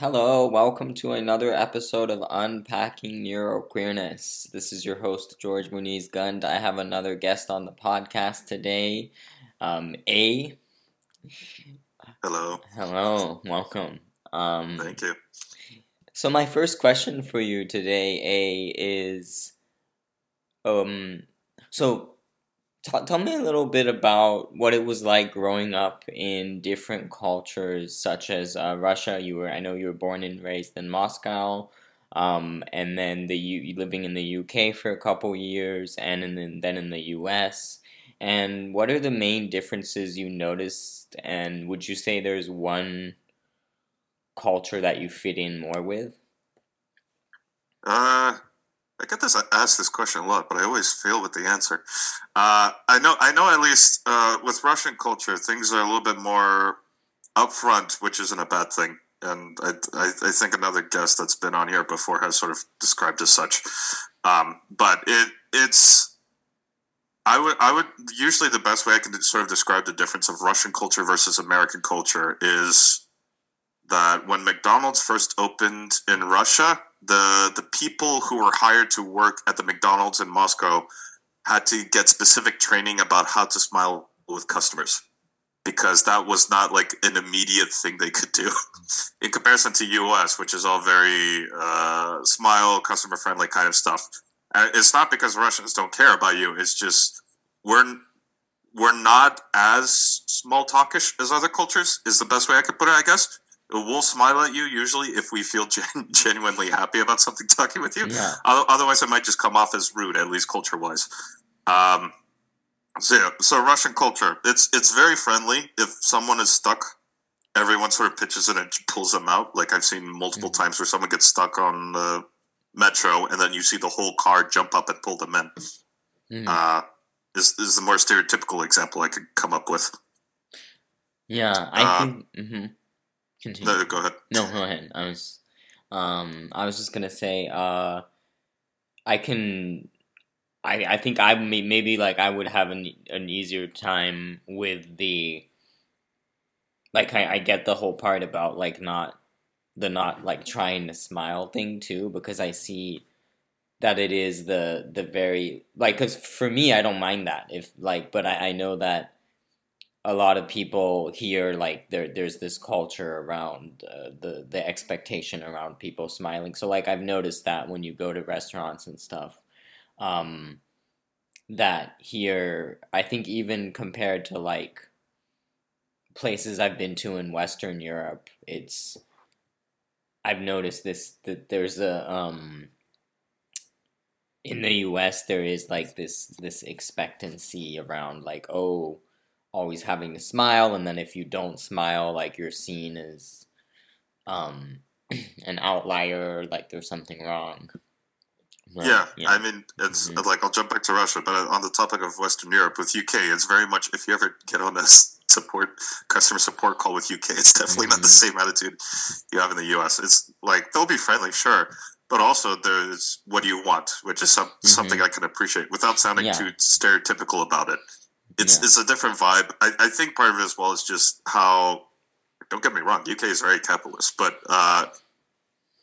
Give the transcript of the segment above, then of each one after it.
Hello, welcome to another episode of Unpacking Neuroqueerness. This is your host, George Muniz Gund. I have another guest on the podcast today, um, A. Hello. Hello, welcome. Um, Thank you. So, my first question for you today, A, is um, so T- tell me a little bit about what it was like growing up in different cultures, such as uh, Russia. You were, I know, you were born and raised in Moscow, um, and then the U- living in the UK for a couple years, and in the, then in the US. And what are the main differences you noticed? And would you say there's one culture that you fit in more with? Uh, I get this I asked this question a lot, but I always fail with the answer. Uh, I know, I know. At least uh, with Russian culture, things are a little bit more upfront, which isn't a bad thing. And I, I, I think another guest that's been on here before has sort of described as such. Um, but it, it's, I would, I would usually the best way I can sort of describe the difference of Russian culture versus American culture is that when McDonald's first opened in Russia, the the people who were hired to work at the McDonald's in Moscow had to get specific training about how to smile with customers because that was not like an immediate thing they could do. In comparison to us which is all very uh, smile customer friendly kind of stuff and it's not because russians don't care about you it's just we're we're not as small talkish as other cultures is the best way i could put it i guess we'll smile at you usually if we feel gen- genuinely happy about something talking with you. Yeah. Otherwise, it might just come off as rude, at least culture wise. Um, so yeah, so Russian culture, it's it's very friendly. If someone is stuck, everyone sort of pitches in and pulls them out. Like I've seen multiple mm-hmm. times where someone gets stuck on the metro, and then you see the whole car jump up and pull them in. Mm-hmm. Uh, is is the more stereotypical example I could come up with. Yeah, I uh, think. Mm-hmm. Continue. No, go ahead. No, go ahead. I was, um, I was just gonna say, uh, I can, I, I think I may, maybe like I would have an an easier time with the, like I, I get the whole part about like not, the not like trying to smile thing too because I see that it is the the very like because for me I don't mind that if like but I, I know that a lot of people here like there there's this culture around uh, the the expectation around people smiling. So like i've noticed that when you go to restaurants and stuff um that here i think even compared to like places i've been to in western europe it's i've noticed this that there's a um in the us there is like this this expectancy around like oh always having to smile and then if you don't smile like you're seen as um an outlier like there's something wrong yeah, yeah, I mean, it's mm-hmm. like I'll jump back to Russia, but on the topic of Western Europe with UK, it's very much if you ever get on a support customer support call with UK, it's definitely mm-hmm. not the mm-hmm. same attitude you have in the US. It's like they'll be friendly, sure, but also there's what do you want, which is some, mm-hmm. something I can appreciate without sounding yeah. too stereotypical about it it's yeah. it's a different vibe. I, I think part of it as well is just how. Don't get me wrong, UK is very capitalist, but uh,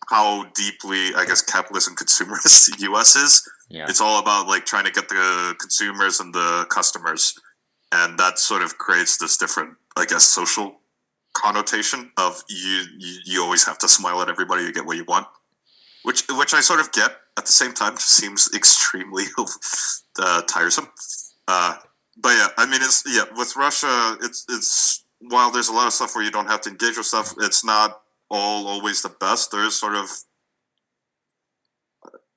how deeply I guess capitalist and consumerist the US is. Yeah. It's all about like trying to get the consumers and the customers, and that sort of creates this different, I guess, social connotation of you, you, you always have to smile at everybody to get what you want, which which I sort of get. At the same time, seems extremely uh, tiresome. Uh, but yeah, I mean, it's yeah with Russia, it's it's while there's a lot of stuff where you don't have to engage with stuff, it's not all always the best. There's sort of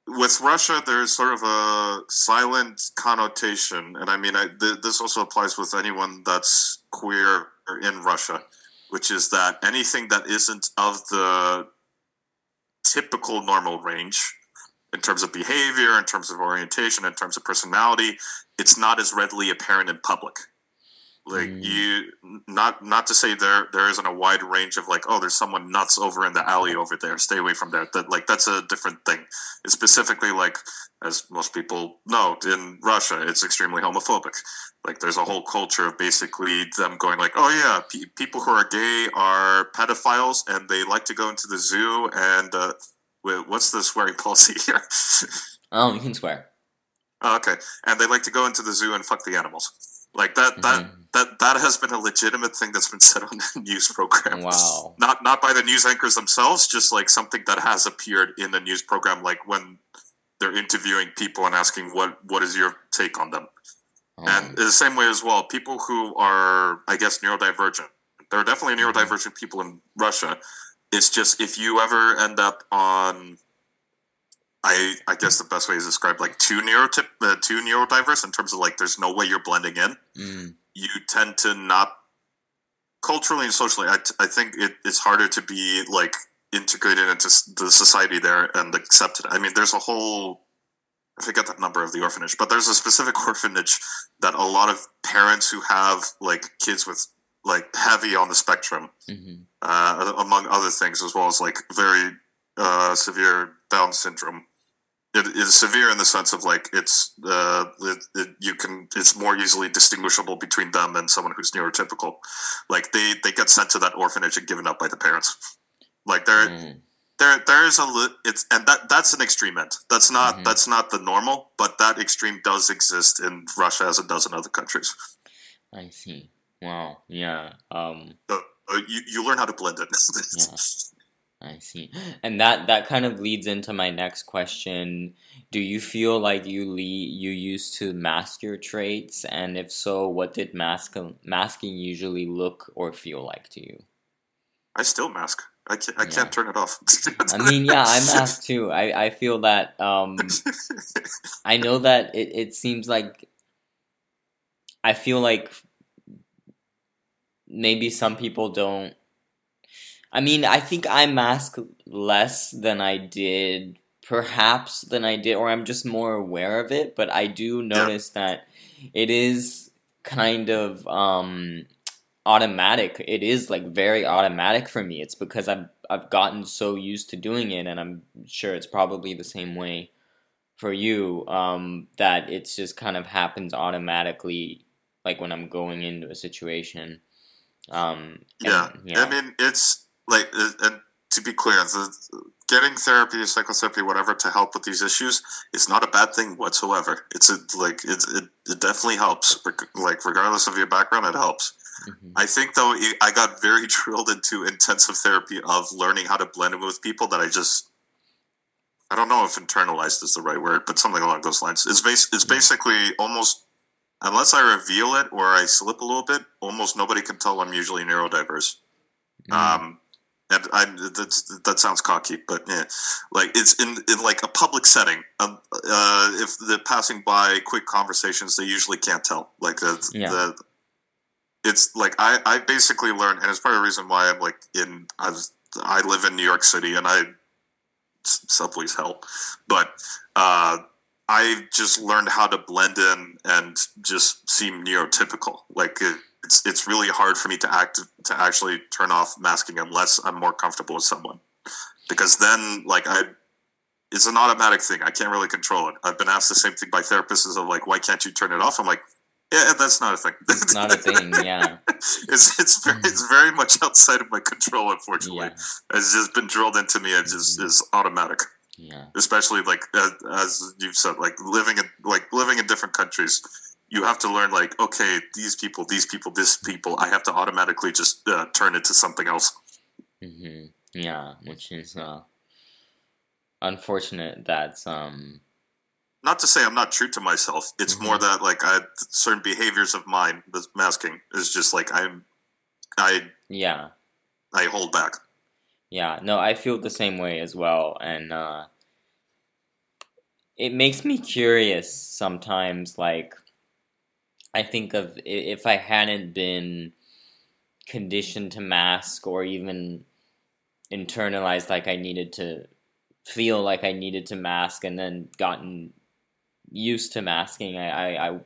with Russia, there's sort of a silent connotation, and I mean, I, th- this also applies with anyone that's queer in Russia, which is that anything that isn't of the typical normal range in terms of behavior, in terms of orientation, in terms of personality, it's not as readily apparent in public, Like Mm. you, not not to say there there isn't a wide range of like, oh, there's someone nuts over in the alley over there. Stay away from there. That like that's a different thing. It's specifically like, as most people know, in Russia, it's extremely homophobic. Like there's a whole culture of basically them going like, oh yeah, pe- people who are gay are pedophiles and they like to go into the zoo and uh, wait, what's the swearing policy here? Oh, you can swear. Oh, okay, and they like to go into the zoo and fuck the animals. Like that that Mhm. that that has been a legitimate thing that's been said on the news program. Wow. Not not by the news anchors themselves, just like something that has appeared in the news program, like when they're interviewing people and asking what what is your take on them. Um, And the same way as well, people who are, I guess, neurodivergent. There are definitely Mm-hmm. neurodivergent people in Russia. It's just if you ever end up on, I I guess the best way is describe like too neurotip, uh, too neurodiverse in terms of like there's no way you're blending in. mm, You tend to not culturally and socially. I, I think it, it's harder to be like integrated into the society there and accepted. I mean, there's a whole I forget that number of the orphanage, but there's a specific orphanage that a lot of parents who have like kids with like heavy on the spectrum, mhm. uh, among other things, as well as like very uh, severe Down syndrome. It is severe in the sense of like it's uh, it, it, you can it's more easily distinguishable between them and someone who's neurotypical. Like they they get sent to that orphanage and given up by the parents. Like they're Mm, there there is a li- it's and that that's an extreme end that's not Mhm. that's not the normal but that extreme does exist in russia as it does in other countries I see. Wow. Yeah. Um. uh, uh, you, you learn how to blend it I see. And that that kind of leads into my next question. Do you feel like you le- you used to mask your traits and if so, what did mask masking usually look or feel like to you? i still mask i can't i Yeah. can't turn it off I mean, yeah, I mask too. I I feel that um I know that it it seems like I feel like maybe some people don't I mean, I think I mask less than I did perhaps than I did or I'm just more aware of it, but I do notice that it is kind of um automatic. It is like very automatic for me. It's because I've I've gotten so used to doing it and I'm sure it's probably the same way for you um, that it's just kind of happens automatically like when i'm going into a situation um, yeah. and- yeah i mean it's like and to be clear the, getting therapy psychotherapy whatever to help with these issues is not a bad thing whatsoever it's a, like it, it, it definitely helps like regardless of your background it helps mhm, I think though it, I got very drilled into intensive therapy of learning how to blend in with people that I just I don't know if internalized is the right word, but something along those lines. It's base it's Yeah. basically almost unless I reveal it or I slip a little bit, almost nobody can tell I'm usually neurodiverse. mm, Um, and I that's, that sounds cocky, but yeah, like it's in in like a public setting. Um, uh, if they're passing by quick conversations, they usually can't tell. Like the Yeah. the it's like I I basically learned, and it's part of the reason why I'm like in I was I live in New York City, and I subways help, but uh. I just learned how to blend in and just seem neurotypical. Like it, it's it's really hard for me to act to actually turn off masking unless I'm more comfortable with someone, because then like I, it's an automatic thing. I can't really control it. I've been asked the same thing by therapists of like, why can't you turn it off? I'm like, yeah, that's not a thing. it's not a thing yeah it's it's very, it's very much outside of my control. Unfortunately, yeah it's just been drilled into me. It just Mhm. is automatic yeah especially like as, as you've said like living in like living in different countries you have to learn like okay these people these people this people i have to automatically just uh, turn it to something else hmm yeah which is uh unfortunate that's um not to say i'm not true to myself it's Mhm. more that like i certain behaviors of mine the masking is just like i'm i yeah i hold back Yeah, no, I feel the same way as well, and uh, it makes me curious sometimes. Like, I think of if I hadn't been conditioned to mask or even internalized, like I needed to feel like I needed to mask, and then gotten used to masking. I, I, I,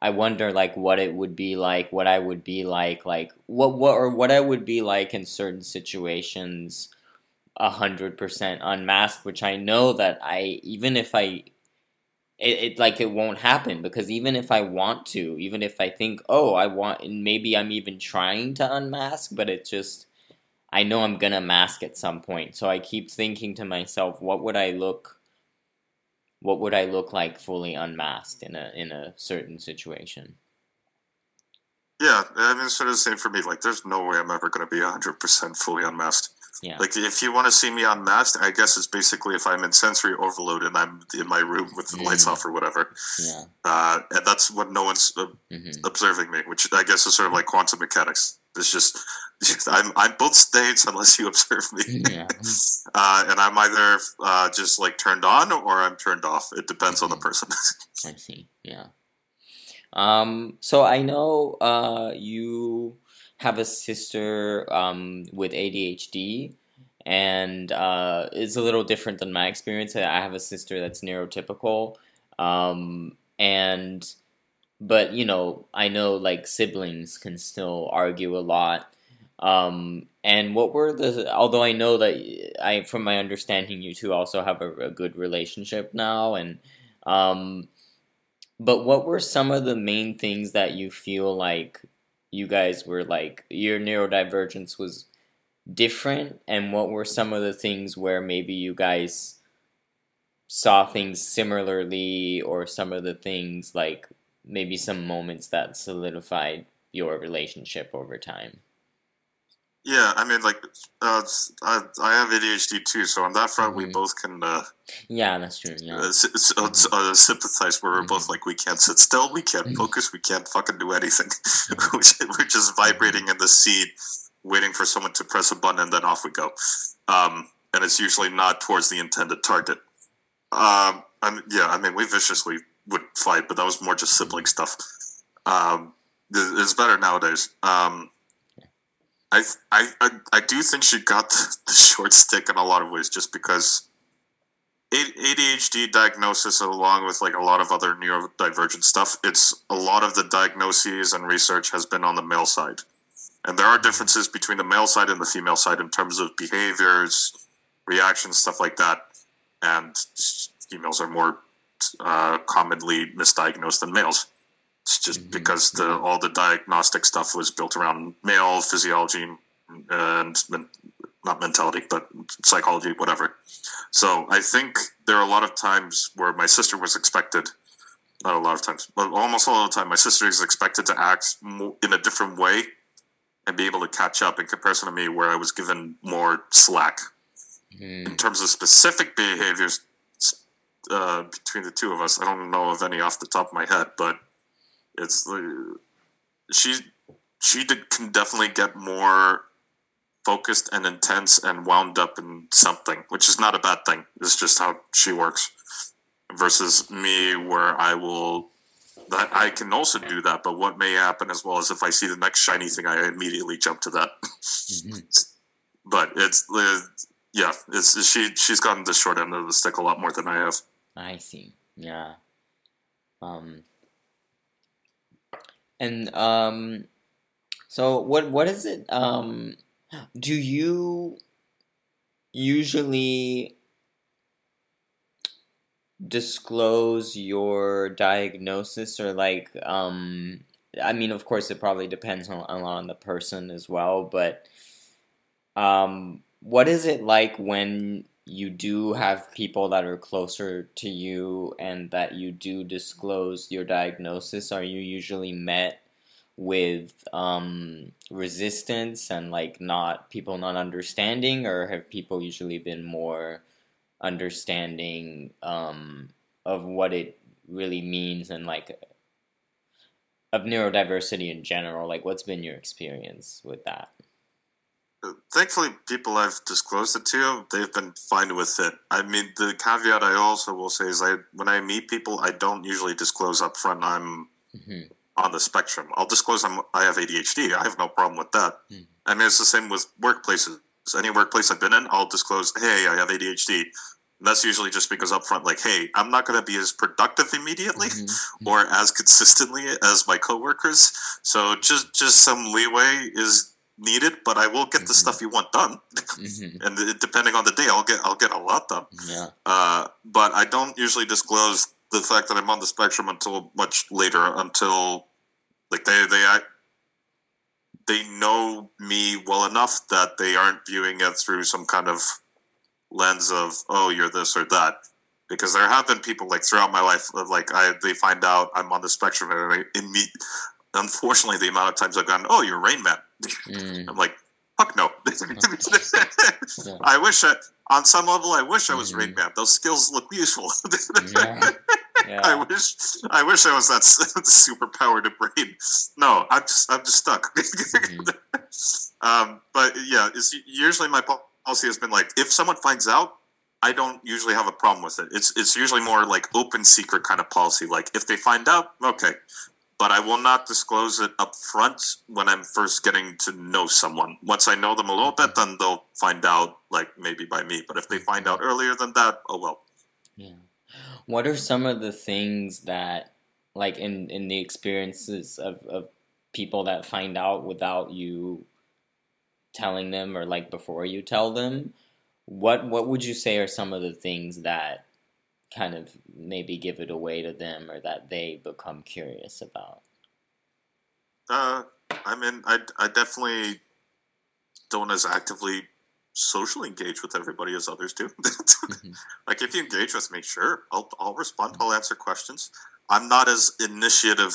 I wonder like what it would be like, what I would be like, like what what or what I would be like in certain situations, a hundred percent unmasked. Which I know that I even if I, it, it like it won't happen because even if I want to, even if I think oh I want, and maybe I'm even trying to unmask, but it just I know I'm gonna mask at some point. So I keep thinking to myself, what would I look what would I look like fully unmasked in a in a certain situation? Yeah, I mean, it's sort of the same for me. Like, there's no way I'm ever to be 100% fully unmasked. Yeah. Like, if you want to see me unmasked, I guess it's basically if I'm in sensory overload and I'm in my room with the mm. lights off or whatever. Yeah. Uh, and that's when no one's uh, mm-hmm. observing me, which I guess is sort of like quantum mechanics. It's just I'm I'm both states unless you observe me. Yeah. Uh, and I'm either uh, just like turned on or I'm turned off. It depends mm-hmm. on the mm-hmm. person. I see. Yeah. Um. So I know uh, you have a sister um, with ADHD, and uh, it's a little different than my experience. I have a sister that's neurotypical, um, and but you know, I know like siblings can still argue a lot. Um, and what were the? Although I know that I, from my understanding, you two also have a, a good relationship now, and um, but what were some of the main things that you feel like you guys were like your neurodivergence was different, and what were some of the things where maybe you guys saw things similarly, or some of the things like maybe some moments that solidified your relationship over time? Yeah, I mean, like, uh, I, I have ADHD too, so on that front, mm-hmm. we both can. Uh, yeah, that's true. Yeah, uh, mm-hmm. uh, sympathize where we're mm-hmm. both like, we can't sit still, we can't mm-hmm. focus, we can't fucking do anything. we're just vibrating in the seat, waiting for someone to press a button, and then off we go. Um, and it's usually not towards the intended target. Um, I mean, yeah, I mean, we viciously would fight, but that was more just sibling stuff. Um, it's better nowadays. Um, I, I, I do think she got the short stick in a lot of ways, just because ADHD diagnosis, along with like a lot of other neurodivergent stuff, it's a lot of the diagnoses and research has been on the male side, and there are differences between the male side and the female side in terms of behaviors, reactions, stuff like that, and females are more uh, commonly misdiagnosed than males. It's just mm-hmm. because the all the diagnostic stuff was built around male physiology and not mentality, but psychology, whatever. So I think there are a lot of times where my sister was expected, not a lot of times, but almost all the time, my sister is expected to act in a different way and be able to catch up in comparison to me, where I was given more slack. Mm. In terms of specific behaviors, uh, between the two of us. I don't know of any off the top of my head, but it's she she did, can definitely get more focused and intense and wound up in something, which is not a bad thing. It's just how she works. Versus me, where I will that I can also do that, but what may happen as well is if I see the next shiny thing, I immediately jump to that. Mm-hmm. but it's uh, yeah, it's she she's gotten the short end of the stick a lot more than I have. I see. Yeah. Um. And um. So what what is it? Um. Do you usually disclose your diagnosis or like um I mean of course it probably depends on, on the person as well but um what is it like when you do have people that are closer to you and that you do disclose your diagnosis, are you usually met with um, resistance and like not people not understanding, or have people usually been more understanding um, of what it really means and like of neurodiversity in general? Like, what's been your experience with that? Thankfully, people I've disclosed it to, they've been fine with it. I mean, the caveat I also will say is I when I meet people, I don't usually disclose up front I'm mm-hmm. on the spectrum. I'll disclose I'm, I have ADHD. I have no problem with that. Mm-hmm. I mean, it's the same with workplaces. Any workplace I've been in, I'll disclose, hey, I have ADHD. And that's usually just because up front, like, hey, I'm not going to be as productive immediately Mhm. or as consistently as my coworkers. So just just some leeway is needed, but I will get the Mhm. stuff you want done. Mhm. and depending on the day, I'll get I'll get a lot done. Yeah. Uh, but I don't usually disclose the fact that I'm on the spectrum until much later. Until like they they act, they know me well enough that they aren't viewing it through some kind of lens of oh you're this or that. Because there have been people like throughout my life of like I they find out I'm on the spectrum and I, in me. Unfortunately, the amount of times I've gone, oh, you're Rain Man. Mm. I'm like, fuck no. Yeah. I wish I, on some level, I wish I was Mhm. Rain Man. Those skills look useful. Yeah. I wish, I wish I was that super powered brain. No, I'm just, I'm just stuck. Mhm. um, but yeah, it's usually my policy has been like, if someone finds out, I don't usually have a problem with it. It's, it's usually more like open secret kind of policy. Like if they find out, okay, but I will not disclose it up front when I'm first getting to know someone. Once I know them a little bit, then they'll find out, like maybe by me. But if they find out earlier than that, oh well. Yeah. What are some of the things that, like, in in the experiences of of people that find out without you telling them, or like before you tell them? What what would you say are some of the things that kind of maybe give it away to them, or that they become curious about? Uh, I mean, I, I definitely don't as actively socially engage with everybody as others do. Mhm. like if you engage with me, sure, I'll I'll respond. I'll answer questions. I'm not as initiative,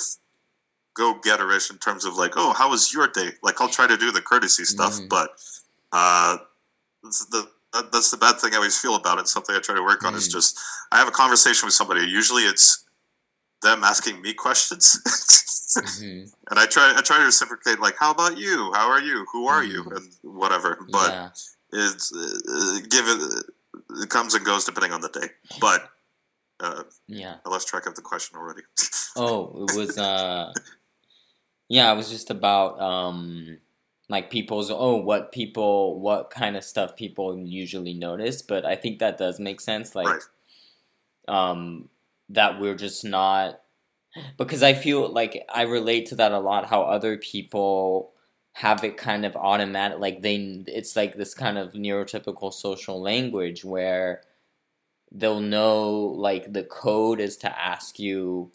go getterish in terms of like, oh, how was your day? Like I'll try to do the courtesy stuff, Mhm. but uh, the that, that's the bad thing I always feel about it. Something I try to work on is Mhm. just I have a conversation with somebody. Usually it's them asking me questions. Mhm. and I try I try to reciprocate like how about you how are you who are you Mhm. and whatever but yeah. it's uh, give it it comes and goes depending on the day but uh, Yeah. I lost track of the question already Oh, it was uh yeah, it was just about um like people's oh what people what kind of stuff people usually notice, but I think that does make sense like Right. um that we're just not because I feel like I relate to that a lot how other people have it kind of automatic like they it's like this kind of neurotypical social language where they'll know like the code is to ask you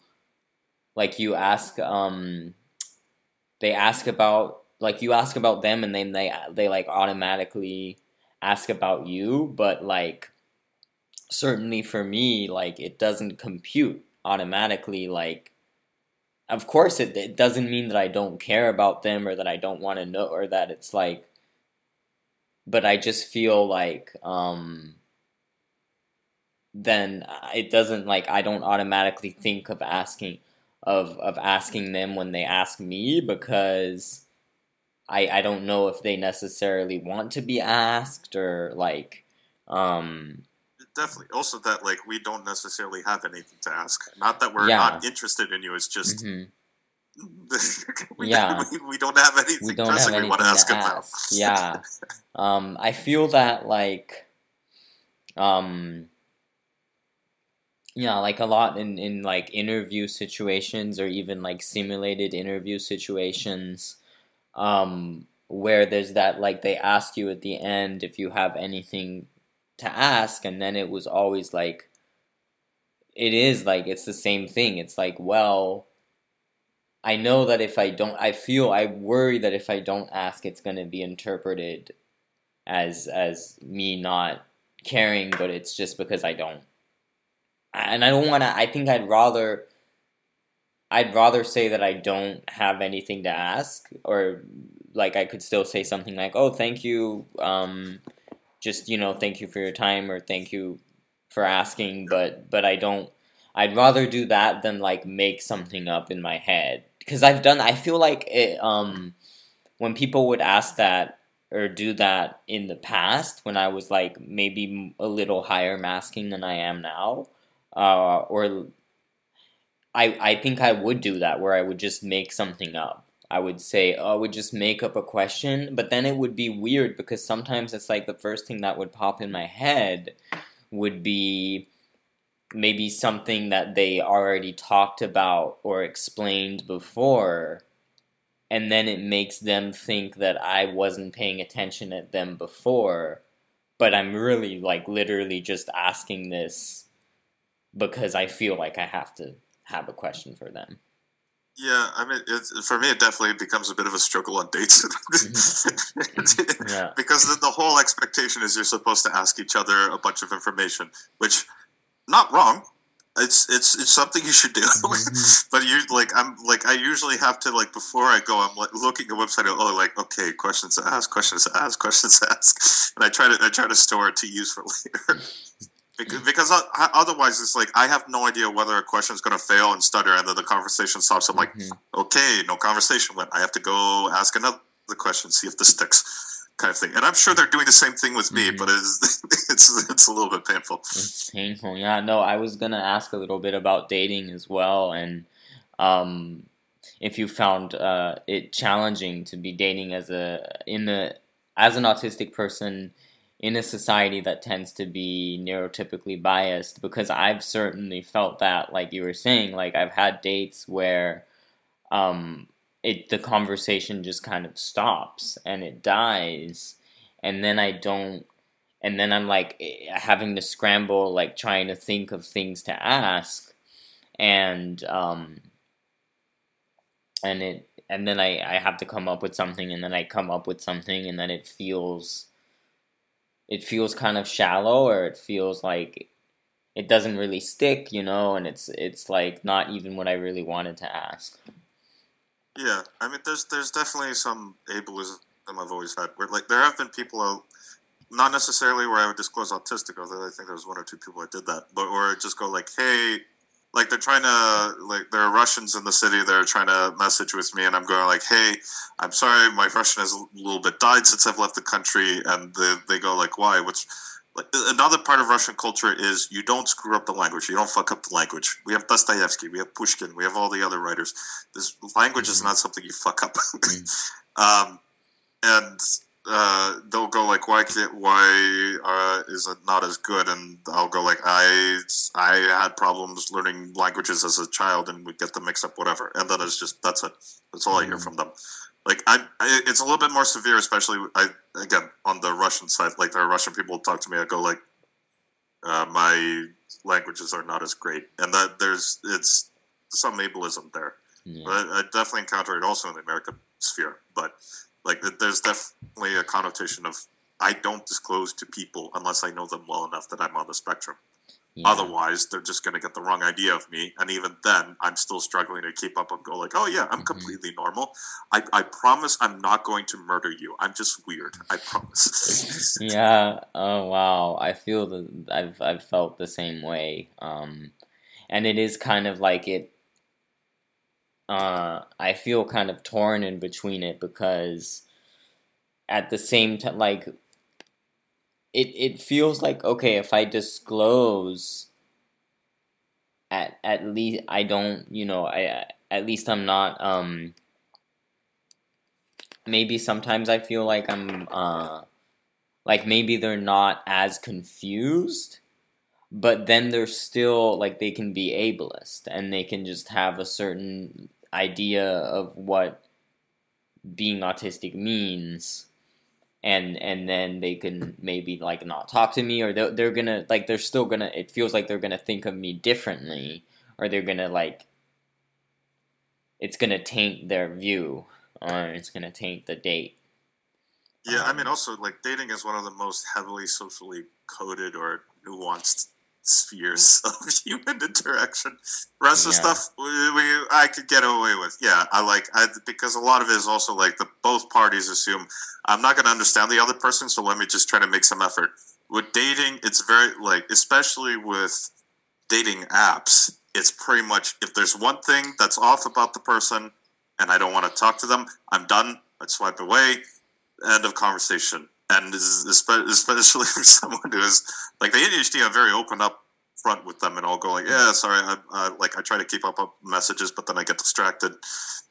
like you ask um they ask about like you ask about them and then they they like automatically ask about you but like certainly for me like it doesn't compute automatically like of course it, it doesn't mean that i don't care about them or that i don't want to know or that it's like but i just feel like um then it doesn't like i don't automatically think of asking of of asking them when they ask me because i i don't know if they necessarily want to be asked or like um definitely also that like we don't necessarily have anything to ask not that we're Yeah. not interested in you it's just mhm. we, Yeah. we, we don't have anything we don't have pressing we want to ask to about. Yeah. Um, I feel that like, um, yeah, like a lot in in like interview situations or even like simulated interview situations, um, where there's that like they ask you at the end if you have anything to ask, and then it was always like, it is like it's the same thing. It's like well. I know that if I don't, I feel, I worry that if I don't ask, it's going to be interpreted as as me not caring, but it's just because I don't. And I don't want to. I think I'd rather. I'd rather say that I don't have anything to ask, or like I could still say something like, "Oh, thank you, um, just you know, thank you for your time," or "Thank you for asking," but but I don't. I'd rather do that than like make something up in my head because I've done. I feel like it. Um, when people would ask that or do that in the past, when I was like maybe a little higher masking than I am now, uh, or I I think I would do that where I would just make something up. I would say, oh, I would just make up a question, but then it would be weird because sometimes it's like the first thing that would pop in my head would be maybe something that they already talked about or explained before and then it makes them think that I wasn't paying attention at them before, but I'm really like literally just asking this because I feel like I have to have a question for them. Yeah, I mean, for me, it definitely becomes a bit of a struggle on dates mm-hmm. yeah. because the, the, whole expectation is you're supposed to ask each other a bunch of information, which not wrong. It's it's it's something you should do, mm-hmm. but you like I'm like I usually have to like before I go I'm like looking at a website oh like okay questions to ask questions to ask questions to ask and I try to I try to store it to use for later because, otherwise it's like I have no idea whether a question is going to fail and stutter and then the conversation stops I'm like mm-hmm. okay no conversation went I have to go ask another question see if this sticks kind of thing. And I'm sure they're doing the same thing with me, mm-hmm. but it's it's it's a little bit painful. It's painful. Yeah. No, I was gonna ask a little bit about dating as well, and um, if you found uh, it challenging to be dating as a in the as an autistic person in a society that tends to be neurotypically biased because I've certainly felt that like you were saying like I've had dates where um, it the conversation just kind of stops and it dies and then I don't and then I'm like eh, having to scramble like trying to think of things to ask and um and it and then I, I have to come up with something and then I come up with something and then it feels it feels kind of shallow or it feels like it doesn't really stick, you know, and it's it's like not even what I really wanted to ask. Yeah, I mean, there's there's definitely some ableism I've always had. Where like there have been people, out, not necessarily where I would disclose autistic, although I think there was one or two people that did that, but or just go like, hey, like they're trying to like there are Russians in the city. They're trying to message with me, and I'm going like, hey, I'm sorry, my Russian has a little bit died since I've left the country, and they, they go like, why? What's like, another part of Russian culture is you don't screw up the language. You don't fuck up the language. We have Dostoevsky, we have Pushkin, we have all the other writers. This language mm-hmm. is not something you fuck up. mm-hmm. um, and uh, they'll go like, "Why can't? Why uh, is it not as good?" And I'll go like, "I I had problems learning languages as a child, and we get the mix up, whatever." And then it's just that's it. That's all. I hear mm-hmm. from them like I, I, it's a little bit more severe, especially I again on the Russian side. Like there are Russian people talk to me, I go like, uh, my languages are not as great, and that there's it's some ableism there. Yeah. But I, I definitely encounter it also in the American sphere. But like there's definitely a connotation of I don't disclose to people unless I know them well enough that I'm on the spectrum. Yeah. Otherwise, they're just going to get the wrong idea of me. And even then, I'm still struggling to keep up and go like, oh yeah, I'm mm-hmm. completely normal. I, I promise I'm not going to murder you. I'm just weird. I promise. yeah. Oh wow. I feel that I've I've felt the same way. Um, and it is kind of like it. Uh, I feel kind of torn in between it because at the same time, like it it feels like okay if I disclose at at least I don't you know I at least I'm not um maybe sometimes I feel like I'm uh like maybe they're not as confused but then they're still like they can be ableist and they can just have a certain idea of what being autistic means and and then they can maybe like not talk to me or they're, they're gonna like they're still gonna it feels like they're gonna think of me differently or they're gonna like it's gonna taint their view or it's gonna taint the date. Yeah i mean also like dating is one of the most heavily socially coded or nuanced spheres of human interaction. Rest yeah. of stuff we, we, I could get away with. Yeah, I like I because a lot of it is also like the both parties assume I'm not going to understand the other person, so let me just try to make some effort. With dating, it's very like especially with dating apps, it's pretty much if there's one thing that's off about the person and I don't want to talk to them, I'm done. I swipe away. End of conversation and especially for someone who is like the ADHD, I'm very open up front with them, and I'll go like, "Yeah, sorry, I, I like I try to keep up with messages, but then I get distracted."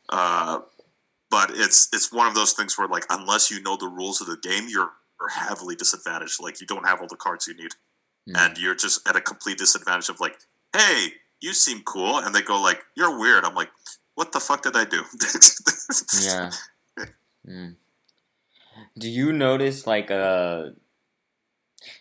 Uh, but it's it's one of those things where like unless you know the rules of the game, you're, you're heavily disadvantaged. Like you don't have all the cards you need. Mm. and you're just at a complete disadvantage of like, hey, you seem cool, and they go like, you're weird. I'm like, what the fuck did I do? Yeah. Mm. Do you notice like uh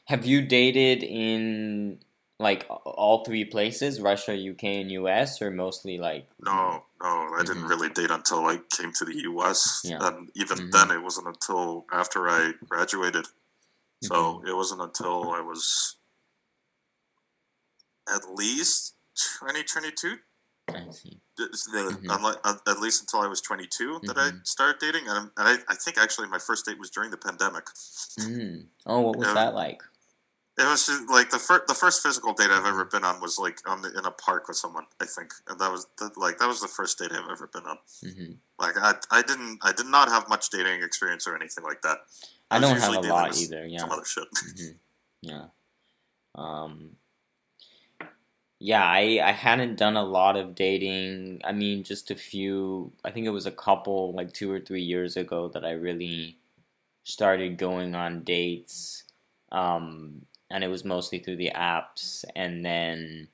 have you dated in like all three places, Russia, UK and US or mostly like No, no, I didn't Mhm. really date until I came to the U.S. Yeah. And even Mhm. then, it wasn't until after I graduated. So Mm-hmm. it wasn't until I was at least 2022. I see. It's the- Mhm. unli- uh, At least until I was 22 that I Mhm. started dating. And, and I, I think actually my first date was during the pandemic. Mm. Oh, what was Yeah. that like? It was just like the first the first physical date I've ever been on was like on the, in a park with someone. I think, and that was the, like that was the first date I've ever been on. hmm Like I, I didn't I did not have much dating experience or anything like that. I was don't have usually a lot either, yeah. Some other shit. hmm Yeah. Um yeah, I I hadn't done a lot of dating. I mean, just a few. I think it was a couple like 2 or 3 years ago that I really started going on dates. Um and it was mostly through the apps and then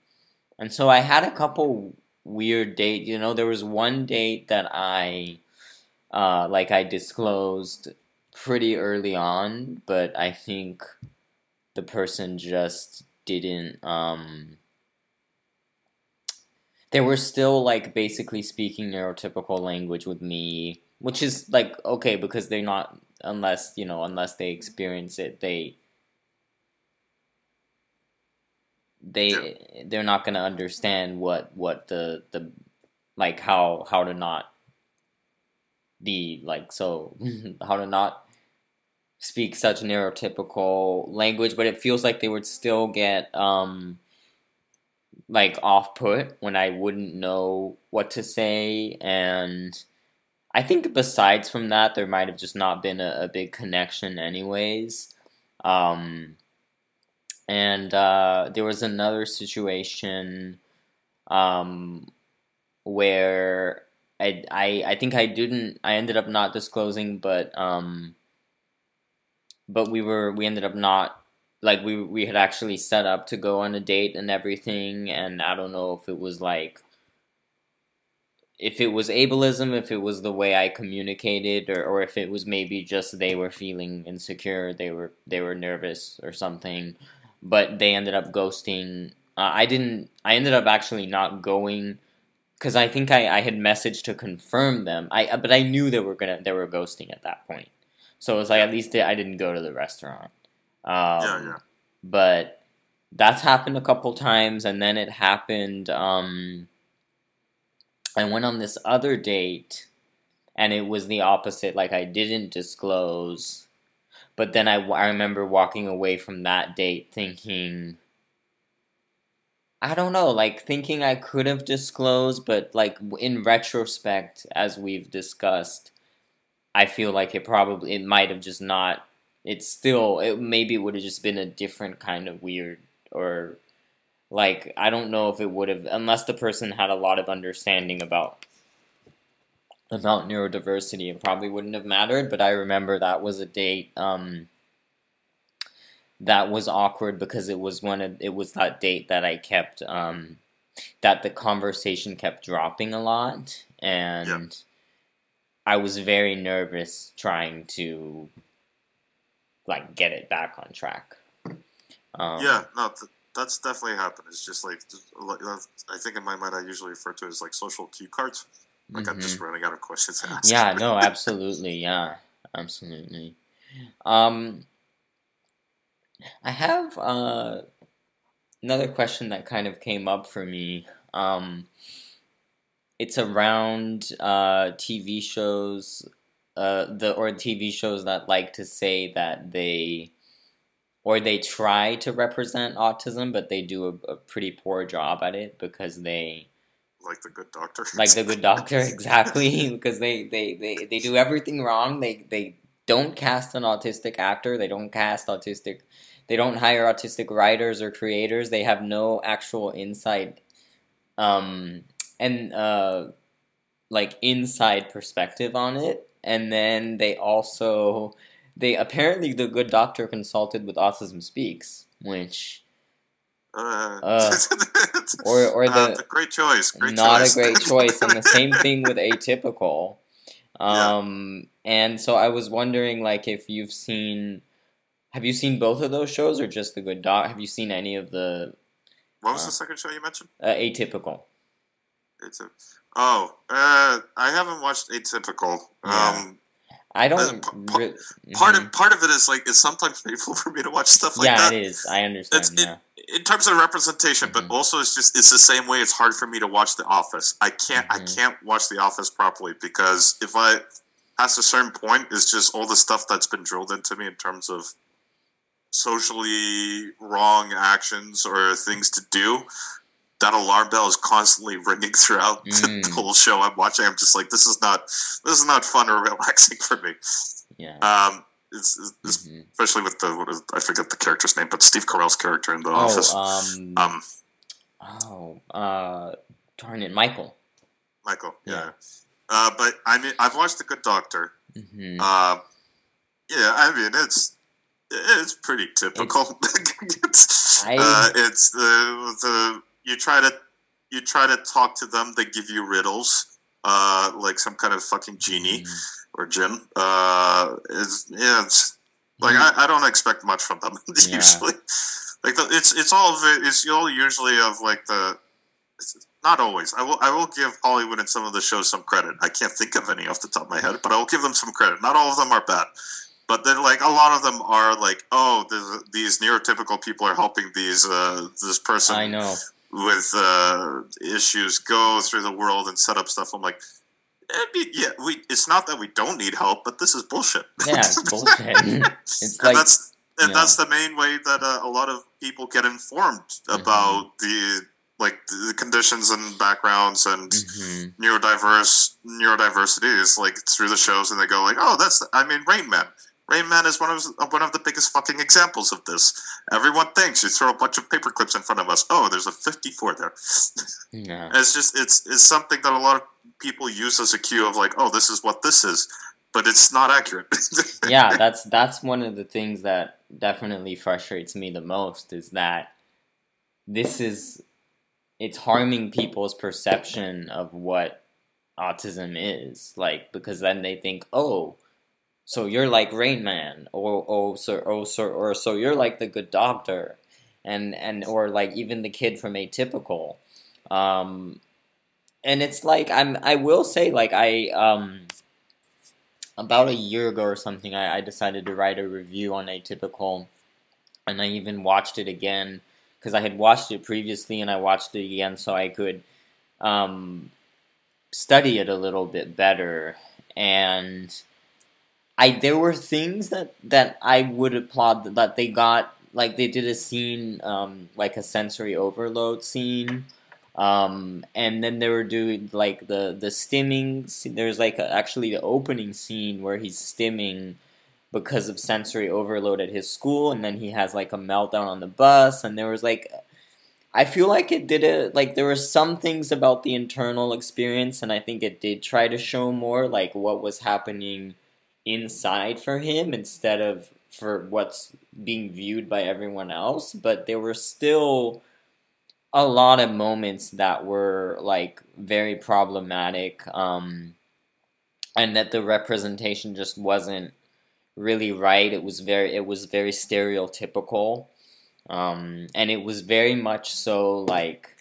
and so I had a couple weird date, you know, there was one date that I uh like I disclosed pretty early on, but I think the person just didn't um they were still like basically speaking neurotypical language with me, which is like okay because they're not unless, you know, unless they experience it, they they they're not going to understand what what the the like how how to not be like so how to not speak such neurotypical language but it feels like they would still get um like off put when I wouldn't know what to say and I think besides from that there might have just not been a, a big connection anyways. Um and uh, there was another situation um, where I, I I think I didn't I ended up not disclosing, but um, but we were we ended up not like we we had actually set up to go on a date and everything, and I don't know if it was like if it was ableism, if it was the way I communicated, or, or if it was maybe just they were feeling insecure, they were they were nervous or something but they ended up ghosting. Uh, I didn't. I ended up actually not going because I think I, I had messaged to confirm them. I but I knew they were gonna they were ghosting at that point, so it was like at least I didn't go to the restaurant. Um, yeah, yeah. But that's happened a couple times, and then it happened. Um, I went on this other date, and it was the opposite. Like I didn't disclose but then I, I remember walking away from that date thinking i don't know like thinking i could have disclosed but like in retrospect as we've discussed i feel like it probably it might have just not it's still it maybe it would have just been a different kind of weird or like i don't know if it would have unless the person had a lot of understanding about about neurodiversity it probably wouldn't have mattered but i remember that was a date um that was awkward because it was one of it was that date that i kept um that the conversation kept dropping a lot and Yeah. i was very nervous trying to like get it back on track um, yeah, no, th- that's definitely happened. It's just like, I think in my mind, I usually refer to it as like social cue cards. Like I'm mhm. just running out of questions to ask. yeah no absolutely yeah absolutely um i have uh another question that kind of came up for me um it's around uh tv shows uh the or tv shows that like to say that they or they try to represent autism but they do a, a pretty poor job at it because they like the good doctor. like the good doctor exactly because they, they, they, they do everything wrong. They they don't cast an autistic actor. They don't cast autistic they don't hire autistic writers or creators. They have no actual insight um and uh like inside perspective on it and then they also they apparently the good doctor consulted with autism speaks which Uh, Uh, or or uh, the great choice. Great not choice. a great choice, and the same thing with atypical. Yeah. Um, and so I was wondering, like, if you've seen, have you seen both of those shows, or just the Good Doc? Have you seen any of the What was Uh, the second show you mentioned? uh, atypical? It's a, oh, uh, I haven't watched Atypical. Yeah. Um, I don't. Uh, re- part Mhm. of part of it is like it's sometimes painful for me to watch stuff like yeah, that. Yeah, it is. I understand. It's- it- in terms of representation, Mhm. but also it's just it's the same way it's hard for me to watch The Office. I can't I Mhm. can't watch The Office properly because if I past a certain point, it's just all the stuff that's been drilled into me in terms of socially wrong actions or things to do. That alarm bell is constantly ringing throughout Mm. the whole show I'm watching. I'm just like, this is not this is not fun or relaxing for me. yeah. Um, it's, it's, it's- Mhm. especially with the what is, I forget the character's name, but Steve Carell's character in The Oh, Office. um, um, oh, uh, darn it, Michael. Michael. Yeah. Yeah. Uh, but I mean, I've watched The Good Doctor. hmm Uh, yeah, I mean, it's it's pretty typical. it's, I- uh, it's the the you try to you try to talk to them. They give you riddles, uh, like some kind of fucking genie or Jim. Uh, it's yeah, it's like I, I don't expect much from them Yeah. usually. Like the, it's it's all of it. It's all usually of like the. It's not always. I will. I will give Hollywood and some of the shows some credit. I can't think of any off the top of my head, but I will give them some credit. Not all of them are bad, but then like a lot of them are like, oh, this, these neurotypical people are helping these uh, this person I know. With uh, issues go through the world and set up stuff. I'm like, eh, be- yeah, we. It's not that we don't need help, but this is bullshit. Yeah, it's bullshit. it's and that's and yeah. that's the main way that uh, a lot of people get informed Mm-hmm. about the like the conditions and backgrounds and mhm. neurodiverse neurodiversity is like through the shows and they go like oh that's I mean Rain Man Rain Man is one of one of the biggest fucking examples of this. Everyone thinks you throw a bunch of paper clips in front of us. Oh there's a 54 there. Yeah. it's just it's it's something that a lot of people use as a cue of like oh this is what this is but it's not accurate. Yeah, that's that's one of the things that definitely frustrates me the most is that this is it's harming people's perception of what autism is. Like because then they think oh so you're like rain man or oh so oh so or so you're like the good doctor and and or like even the kid from atypical um and it's like i'm i will say like i um about a year ago or something, I, I decided to write a review on Atypical, and I even watched it again because I had watched it previously, and I watched it again so I could um, study it a little bit better. And I there were things that that I would applaud that they got like they did a scene um, like a sensory overload scene um, and then they were doing like the the stimming. There's like a, actually the opening scene where he's stimming because of sensory overload at his school, and then he has like a meltdown on the bus. And there was like, I feel like it did it. Like there were some things about the internal experience, and I think it did try to show more like what was happening inside for him instead of for what's being viewed by everyone else. But there were still a lot of moments that were like very problematic um and that the representation just wasn't really right it was very it was very stereotypical um and it was very much so like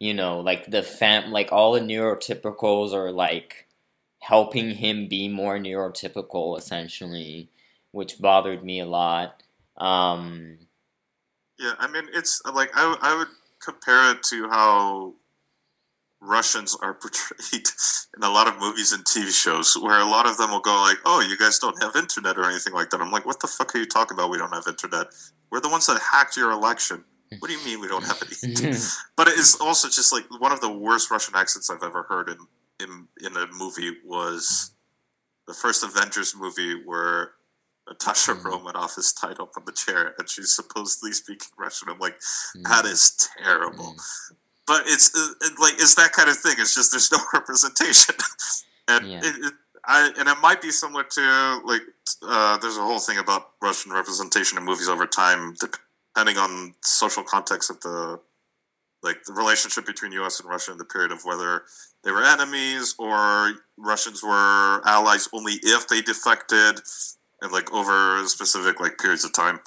you know like the fam like all the neurotypicals are like helping him be more neurotypical essentially which bothered me a lot um Yeah, I mean, it's like I I would compare it to how Russians are portrayed in a lot of movies and TV shows, where a lot of them will go like, "Oh, you guys don't have internet or anything like that." I'm like, "What the fuck are you talking about? We don't have internet. We're the ones that hacked your election. What do you mean we don't have any?" but it is also just like one of the worst Russian accents I've ever heard in in in a movie was the first Avengers movie where Natasha Mhm. Romanoff is tied up on the chair and she's supposedly speaking Russian. I'm like, Mm. that is terrible. But it's uh, it, like it's that kind of thing. It's just there's no representation, and Yeah. it, it, I and it might be similar to like uh, there's a whole thing about Russian representation in movies over time, depending on social context of the like the relationship between U.S. and Russia in the period of whether they were enemies or Russians were allies only if they defected, and like over specific like periods of time.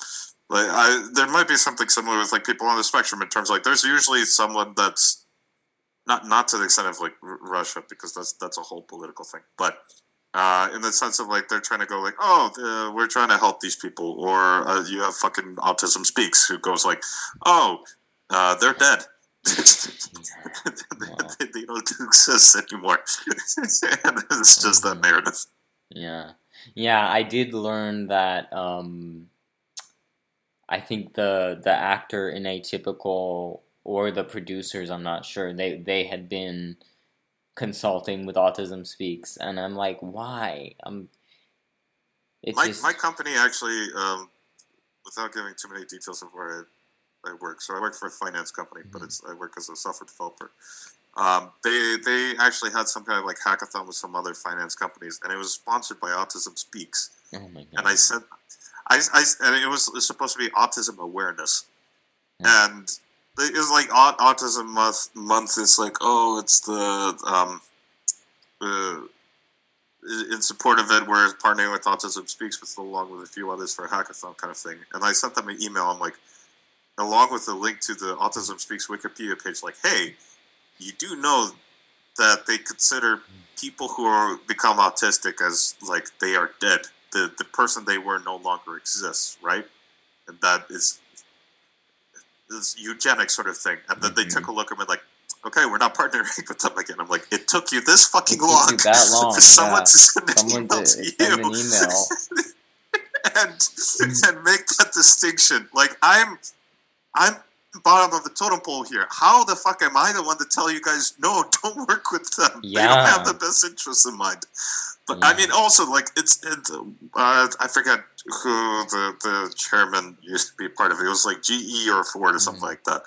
Like I, there might be something similar with like people on the spectrum in terms of, like there's usually someone that's not not to the extent of like R- Russia because that's that's a whole political thing, but uh, in the sense of like they're trying to go like, oh, uh, we're trying to help these people, or uh, you have fucking autism speaks who goes like, oh, uh, they're dead. They, they don't exist anymore. it's just that narrative. Yeah, yeah. I did learn that. Um, I think the the actor in Atypical or the producers, I'm not sure. They they had been consulting with Autism Speaks, and I'm like, why? I'm. My, just... my company actually, um, without giving too many details of where I, I work, so I work for a finance company, mm-hmm. but it's I work as a software developer. Um, they they actually had some kind of like hackathon with some other finance companies, and it was sponsored by Autism Speaks. Oh my god! And I said, I, I and it was, it was supposed to be autism awareness, mm-hmm. and it's like autism month. Month is like oh, it's the um, uh, in support of it, we're partnering with Autism Speaks with along with a few others for a hackathon kind of thing. And I sent them an email. I'm like, along with the link to the Autism Speaks Wikipedia page, like, hey, you do know that they consider people who are become autistic as like they are dead. The the person they were no longer exists, right? And that is this eugenic sort of thing. And then mm-hmm. they took a look at me like, okay, we're not partnering with them again. I'm like, it took you this fucking long, that long for someone yeah. to send an someone email to, to send you an email. and and make that distinction. Like I'm I'm bottom of the totem pole here. How the fuck am I the one to tell you guys no, don't work with them? Yeah. They don't have the best interests in mind. But Yeah. I mean, also like it's, it's uh, I forget who the the chairman used to be part of. It, it was like GE or Ford or something Mhm. like that.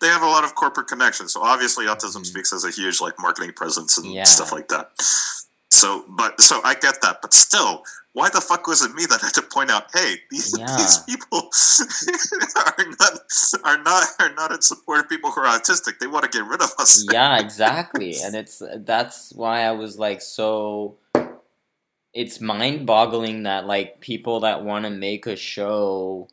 They have a lot of corporate connections, so obviously Autism Mhm. Speaks has a huge like marketing presence and Yeah. stuff like that. So, but so I get that, but still, why the fuck was it me that had to point out, hey, these, Yeah. these people are not are not are not in support of people who are autistic. They want to get rid of us. yeah, exactly. And it's that's why I was like so it's mind-boggling that like people that want to make a show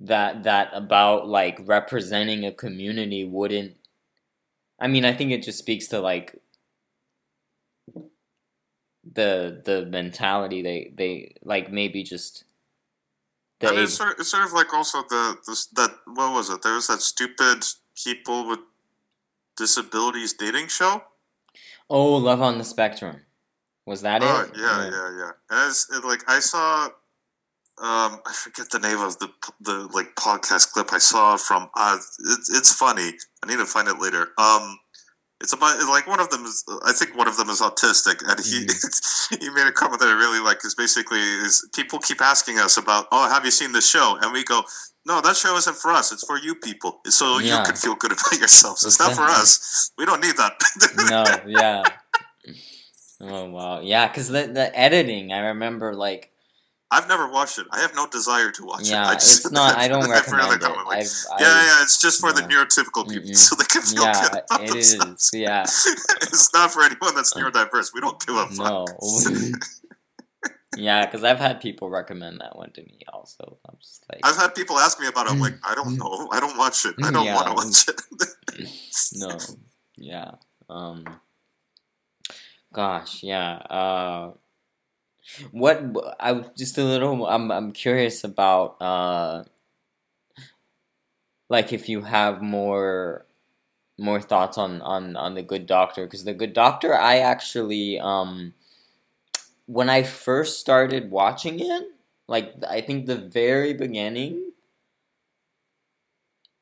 that that about like representing a community wouldn't I mean, I think it just speaks to like the the mentality they they like maybe just the and it's sort, of, it's sort of like also the this, that what was it? There was that stupid people with disabilities dating show. oh love on the spectrum was that Oh it yeah, yeah, yeah. And it's it, like I saw, um, I forget the name of the the like podcast clip I saw from. Uh, it's it's funny. I need to find it later. Um, it's about like one of them is I think one of them is autistic, and he mm-hmm. he made a comment that I really like. Is basically is people keep asking us about oh have you seen this show, and we go. No, that show isn't for us. It's for you people, so Yeah. you can feel good about yourselves. It's not for us. We don't need that. no, yeah. Oh wow, yeah. Because the the editing, I remember like I've never watched it. I have no desire to watch yeah, it. I just, it's not. I don't I've recommend it. like, I've, I, yeah, yeah, it's just for the neurotypical people, Mm-mm. so they can feel yeah, good about it is. Yeah, it's not for anyone that's neurodiverse. We don't give a fuck. no. yeah, because I've had people recommend that one to me. Also, I'm just like, I've had people ask me about it. I'm like, I don't know. I don't watch it. I don't Yeah. want to watch it. no, yeah. Um, gosh, yeah. Uh, what I was just a little. I'm I'm curious about. Uh, like if you have more more thoughts on on on the good doctor because the good doctor i actually um when i first started watching it like i think the very beginning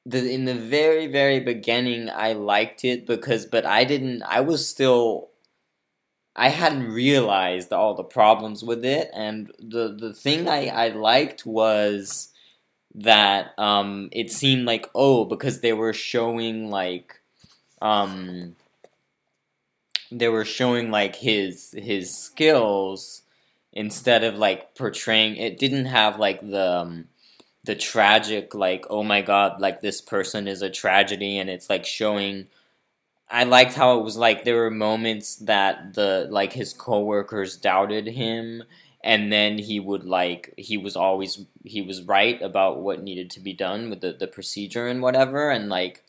the in the very very beginning i liked it because but i didn't i was still i hadn't realized all the problems with it and the the thing i i liked was that um it seemed like oh because they were showing like um they were showing like his his skills instead of like portraying it didn't have like the um, the tragic like oh my god like this person is a tragedy and it's like showing I liked how it was like there were moments that the like his coworkers doubted him and then he would like he was always he was right about what needed to be done with the, the procedure and whatever and like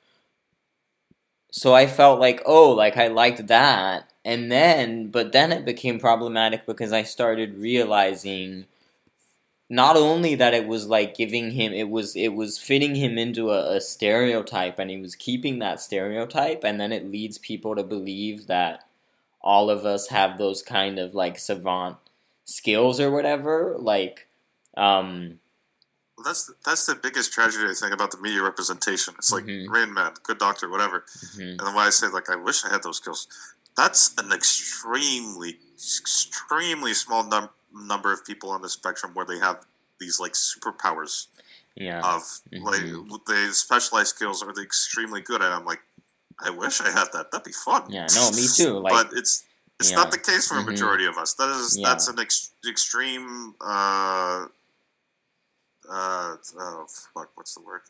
so I felt like oh like I liked that. And then but then it became problematic because I started realizing not only that it was like giving him it was it was fitting him into a, a, stereotype and he was keeping that stereotype and then it leads people to believe that all of us have those kind of like savant skills or whatever like um well, that's that's the biggest tragedy I think about the media representation. It's like mm-hmm. Rain Man, good doctor, whatever. Mm-hmm. And then why I say like I wish I had those skills. That's an extremely, extremely small number number of people on the spectrum where they have these like superpowers. Yeah. Of mm-hmm. like the specialized skills are they extremely good at. I'm like, I wish I had that. That'd be fun. Yeah, no, me too. Like, but it's it's yeah. not the case for a mm-hmm. majority of us. That is yeah. that's an ex- extreme. Uh, uh, oh fuck, what's the word?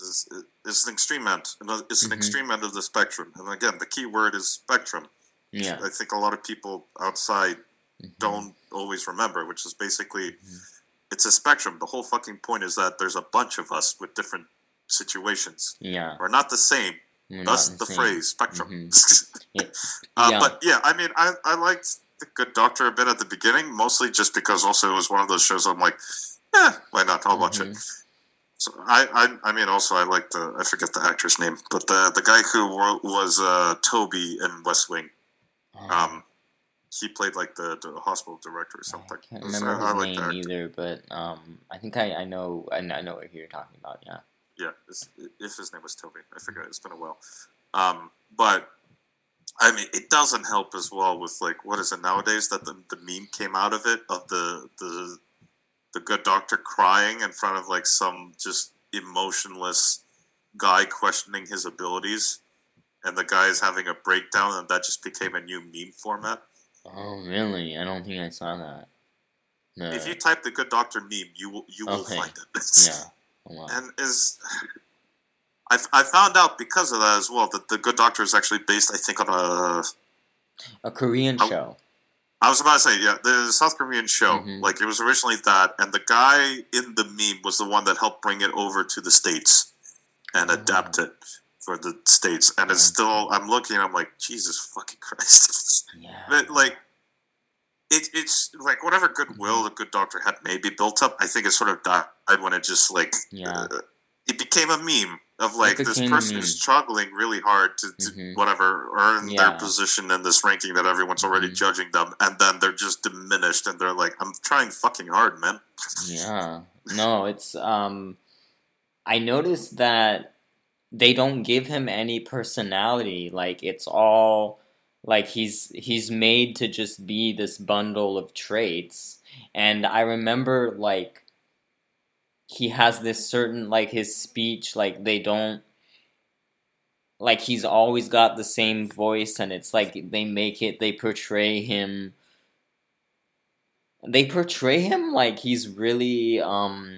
It's, it's an extreme end. It's an mm-hmm. extreme end of the spectrum. And again, the key word is spectrum. Yeah. I think a lot of people outside mm-hmm. don't always remember, which is basically mm-hmm. it's a spectrum. The whole fucking point is that there's a bunch of us with different situations. Yeah, we're not the same. We're Thus the, the phrase spectrum. Mm-hmm. yeah. Uh, yeah. But yeah, I mean, I I liked the Good Doctor a bit at the beginning, mostly just because also it was one of those shows I'm like, yeah, why not? I'll watch it. Mm-hmm. So I, I, I mean, also I like the I forget the actor's name, but the the guy who was uh, Toby in West Wing. Oh. Um, he played like the, the hospital director or something. I can't remember his I like name either, but um, I think I, I know I know what you're talking about. Yeah. Yeah, if his name was Toby, I forget. It's been a while. Um, but I mean, it doesn't help as well with like what is it nowadays that the, the meme came out of it of the the the good doctor crying in front of like some just emotionless guy questioning his abilities, and the guy is having a breakdown, and that just became a new meme format. Oh, really? I don't think I saw that. No. If you type the Good Doctor meme, you will you will okay. find it. yeah. Wow. And is I, I found out because of that as well that the Good Doctor is actually based, I think, on a a Korean a, show. I was about to say, yeah, the South Korean show. Mm-hmm. Like it was originally that, and the guy in the meme was the one that helped bring it over to the states and oh. adapt it for the states. And it's still, I'm looking, I'm like, Jesus fucking Christ! Yeah. but, like it, it's like whatever goodwill the good doctor had maybe built up. I think it sort of died when it just like yeah. Uh, it became a meme of like this person is struggling really hard to, to mm-hmm. whatever earn yeah. their position in this ranking that everyone's already mm-hmm. judging them, and then they're just diminished, and they're like, "I'm trying fucking hard, man." yeah, no, it's um, I noticed that they don't give him any personality. Like it's all like he's he's made to just be this bundle of traits and i remember like he has this certain like his speech like they don't like he's always got the same voice and it's like they make it they portray him they portray him like he's really um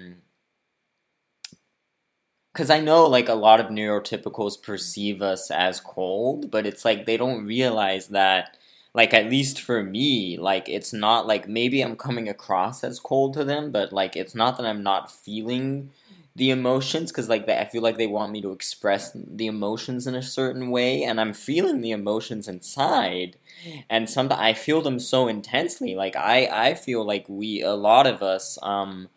because I know like a lot of neurotypicals perceive us as cold, but it's like they don't realize that like at least for me, like it's not like maybe I'm coming across as cold to them, but like it's not that I'm not feeling the emotions because like they, I feel like they want me to express the emotions in a certain way, and I'm feeling the emotions inside, and sometimes I feel them so intensely. Like I I feel like we a lot of us um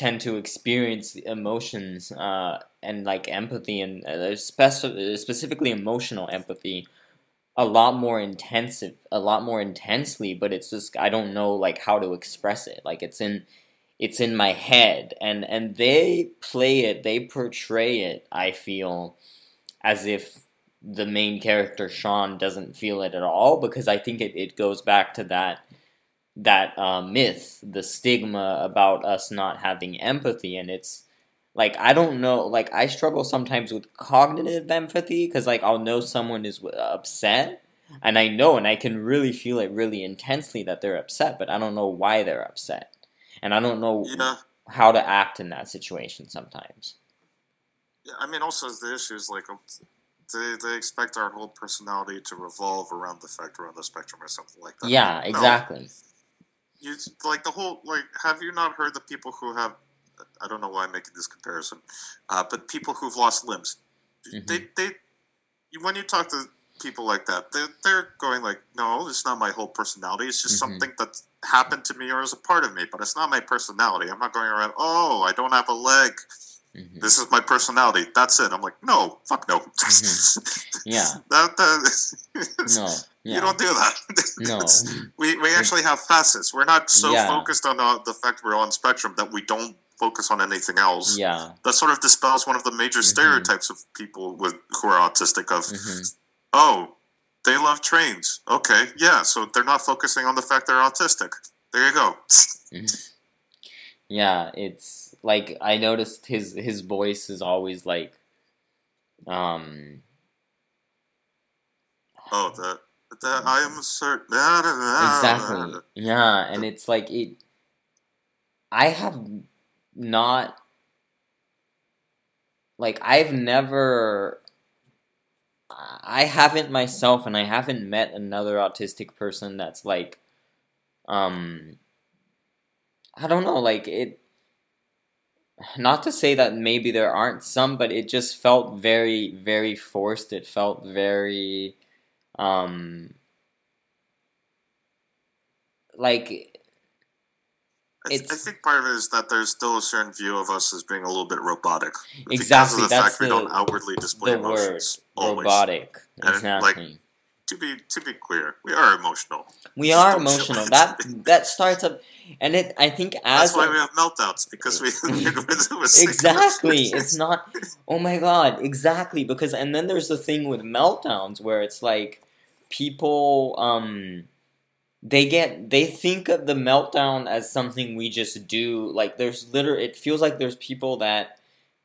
tend to experience emotions uh, and like empathy and uh, speci- specifically emotional empathy a lot more intensive a lot more intensely but it's just i don't know like how to express it. Like it's in it's in my head. And and they play it they portray it i feel as if the main character sean doesn't feel it at all because i think it, it goes back to that that uh, myth, the stigma about us not having empathy, and it's like I don't know, like I struggle sometimes with cognitive empathy because like I'll know someone is upset, and I know, and I can really feel it really intensely that they're upset, but I don't know why they're upset, and I don't know yeah. how to act in that situation sometimes. Yeah, I mean, also the issue is like um, they, they expect our whole personality to revolve around the fact we're on the spectrum or something like that. Yeah, exactly. No. You like the whole like. Have you not heard the people who have? I don't know why I'm making this comparison, uh, but people who've lost limbs, mm-hmm. they they when you talk to people like that, they're, they're going like, no, it's not my whole personality. It's just mm-hmm. something that happened to me or is a part of me, but it's not my personality. I'm not going around, oh, I don't have a leg. Mm-hmm. This is my personality. That's it. I'm like, no, fuck no. Mm-hmm. Yeah. that, that, no. Yeah. You don't do that. no. we, we actually have facets. We're not so yeah. focused on uh, the fact we're on spectrum that we don't focus on anything else. Yeah. That sort of dispels one of the major mm-hmm. stereotypes of people with who are autistic of mm-hmm. oh, they love trains. Okay, yeah, so they're not focusing on the fact they're autistic. There you go. Mm-hmm. yeah, it's like I noticed his his voice is always like um Oh, the the I am certain Exactly. Yeah, and it's like it I have not like I've never I haven't myself and I haven't met another autistic person that's like um I don't know like it not to say that maybe there aren't some but it just felt very very forced it felt very um like I, th- I, think part of it is that there's still a certain view of us as being a little bit robotic. Exactly. Because of the That's fact the, we don't outwardly display the emotions. Word, always. Robotic. And exactly. Like, to be to be clear, we are emotional. We are emotional. that that starts up, and it. I think as that's why a, we have meltdowns because we exactly. It's not. Oh my god! Exactly because and then there's the thing with meltdowns where it's like people um they get they think of the meltdown as something we just do like there's literally it feels like there's people that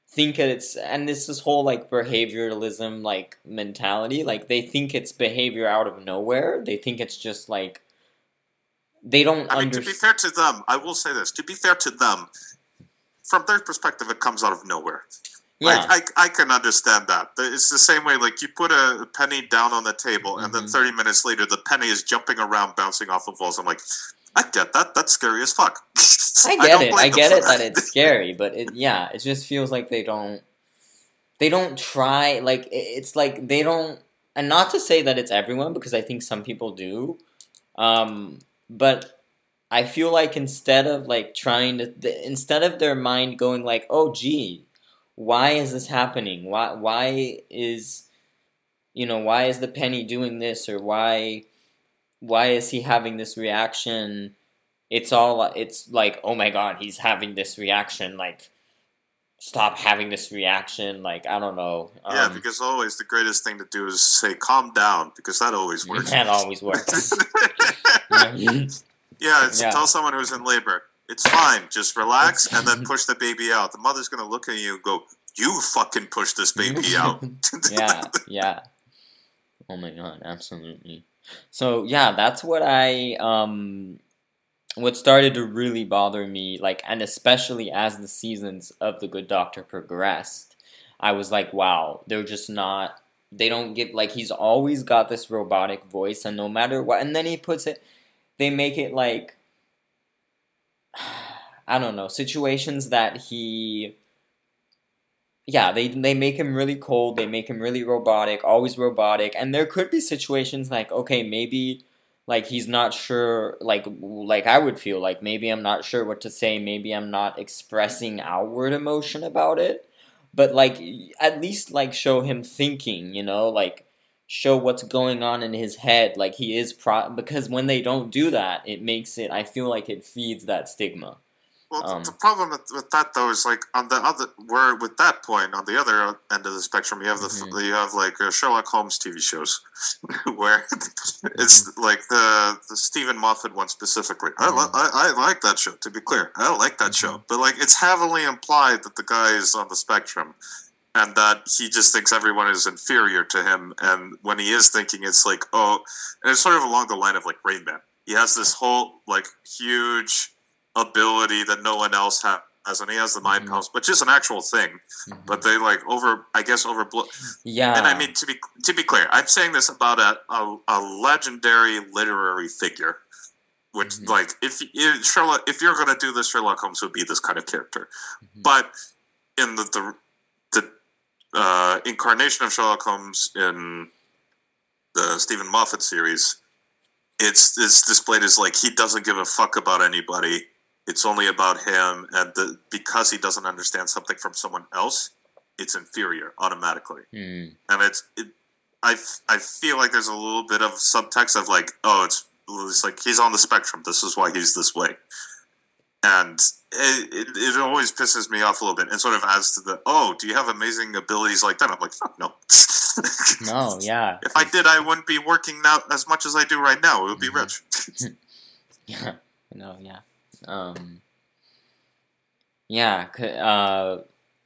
think it's and this is whole like behavioralism like mentality like they think it's behavior out of nowhere they think it's just like they don't I mean, to be fair to them i will say this to be fair to them from their perspective it comes out of nowhere yeah. I, I, I, can understand that. It's the same way, like you put a penny down on the table, mm-hmm. and then mm-hmm. 30 minutes later, the penny is jumping around, bouncing off of walls. I'm like, I get that. That's scary as fuck. I get I it. I get it that. that it's scary, but it, yeah, it just feels like they don't. They don't try. Like it's like they don't. And not to say that it's everyone, because I think some people do. Um, but I feel like instead of like trying to, instead of their mind going like, "Oh, gee, why is this happening? Why why is you know why is the penny doing this or why why is he having this reaction? It's all it's like oh my god he's having this reaction like stop having this reaction like I don't know. Um, yeah, because always the greatest thing to do is say calm down because that always works. That always works. yeah, yeah, tell someone who's in labor it's fine. Just relax and then push the baby out. The mother's gonna look at you and go, "You fucking push this baby out." yeah, yeah. Oh my god, absolutely. So yeah, that's what I um what started to really bother me like and especially as the seasons of the good doctor progressed i was like wow they're just not they don't get like he's always got this robotic voice and no matter what and then he puts it they make it like I don't know, situations that he yeah, they they make him really cold, they make him really robotic, always robotic, and there could be situations like okay, maybe like he's not sure like like I would feel like maybe I'm not sure what to say, maybe I'm not expressing outward emotion about it, but like at least like show him thinking, you know, like show what's going on in his head like he is pro because when they don't do that it makes it i feel like it feeds that stigma well, um, the problem with, with, that though is like on the other where with that point on the other end of the spectrum you have the mm-hmm. you have like uh, Sherlock Holmes TV shows where it's mm-hmm. like the the Steven Moffat one specifically. Mm-hmm. I, I, I like that show. To be clear, I like that show, mm-hmm. but like it's heavily implied that the guy is on the spectrum and that he just thinks everyone is inferior to him. And when he is thinking, it's like, oh, and it's sort of along the line of like Rain Man. He has this whole like huge ability that no one else has, as in he has the mind Mhm. palace, which is an actual thing. Mhm. But they like over, I guess, overblow. yeah, And I mean to be to be clear, I'm saying this about a a, a legendary literary figure, which Mhm. like if, if Sherlock, if you're going to do this, Sherlock Holmes would be this kind of character. Mhm. But in the the, the uh, incarnation of Sherlock Holmes in the Steven Moffat series, it's it's displayed as like he doesn't give a fuck about anybody. It's only about him, and the, because he doesn't understand something from someone else, it's inferior automatically. Mm. and it's it, I, I feel like there's a little bit of subtext of like oh it's it's like he's on the spectrum this is why he's this way. And it, it, it always pisses me off a little bit and sort of adds to the oh do you have amazing abilities like that? I'm like fuck no. No, yeah, if i did i wouldn't be working now as much as i do right now. It would be Mhm. rich. Yeah, no, yeah, um, yeah. Uh,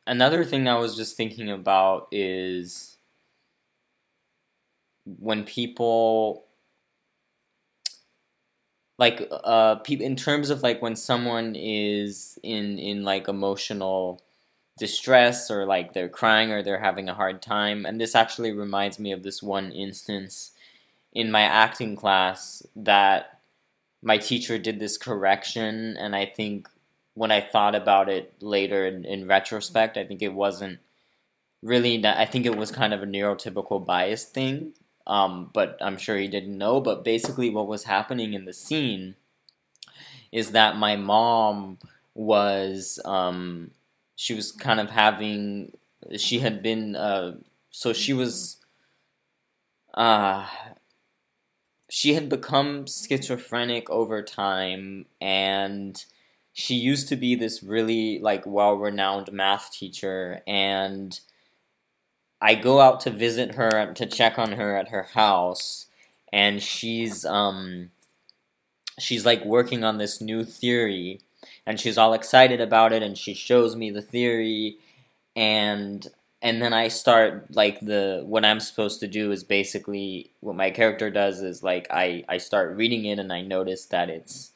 another thing I was just thinking about is when people like uh people in terms of like when someone is in in like emotional distress or like they're crying or they're having a hard time and this actually reminds me of this one instance in my acting class that my teacher did this correction and i think when i thought about it later in, in retrospect i think it wasn't really that i think it was kind of a neurotypical bias thing um, but i'm sure he didn't know but basically what was happening in the scene is that my mom was um, she was kind of having she had been uh, so she was uh, she had become schizophrenic over time and she used to be this really like well-renowned math teacher and i go out to visit her to check on her at her house and she's um she's like working on this new theory and she's all excited about it and she shows me the theory and and then I start like the what I'm supposed to do is basically what my character does is like I I start reading it and I notice that it's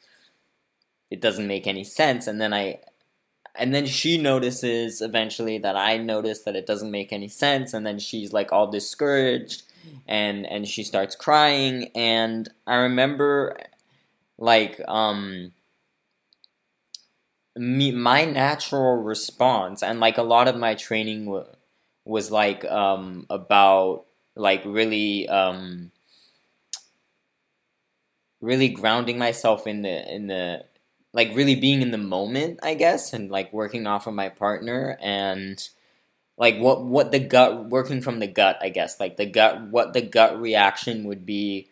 it doesn't make any sense. And then I and then she notices eventually that I notice that it doesn't make any sense. And then she's like all discouraged and and she starts crying. And I remember like um me my natural response and like a lot of my training w- was like um about like really um really grounding myself in the in the like really being in the moment i guess and like working off of my partner and like what what the gut working from the gut i guess like the gut what the gut reaction would be.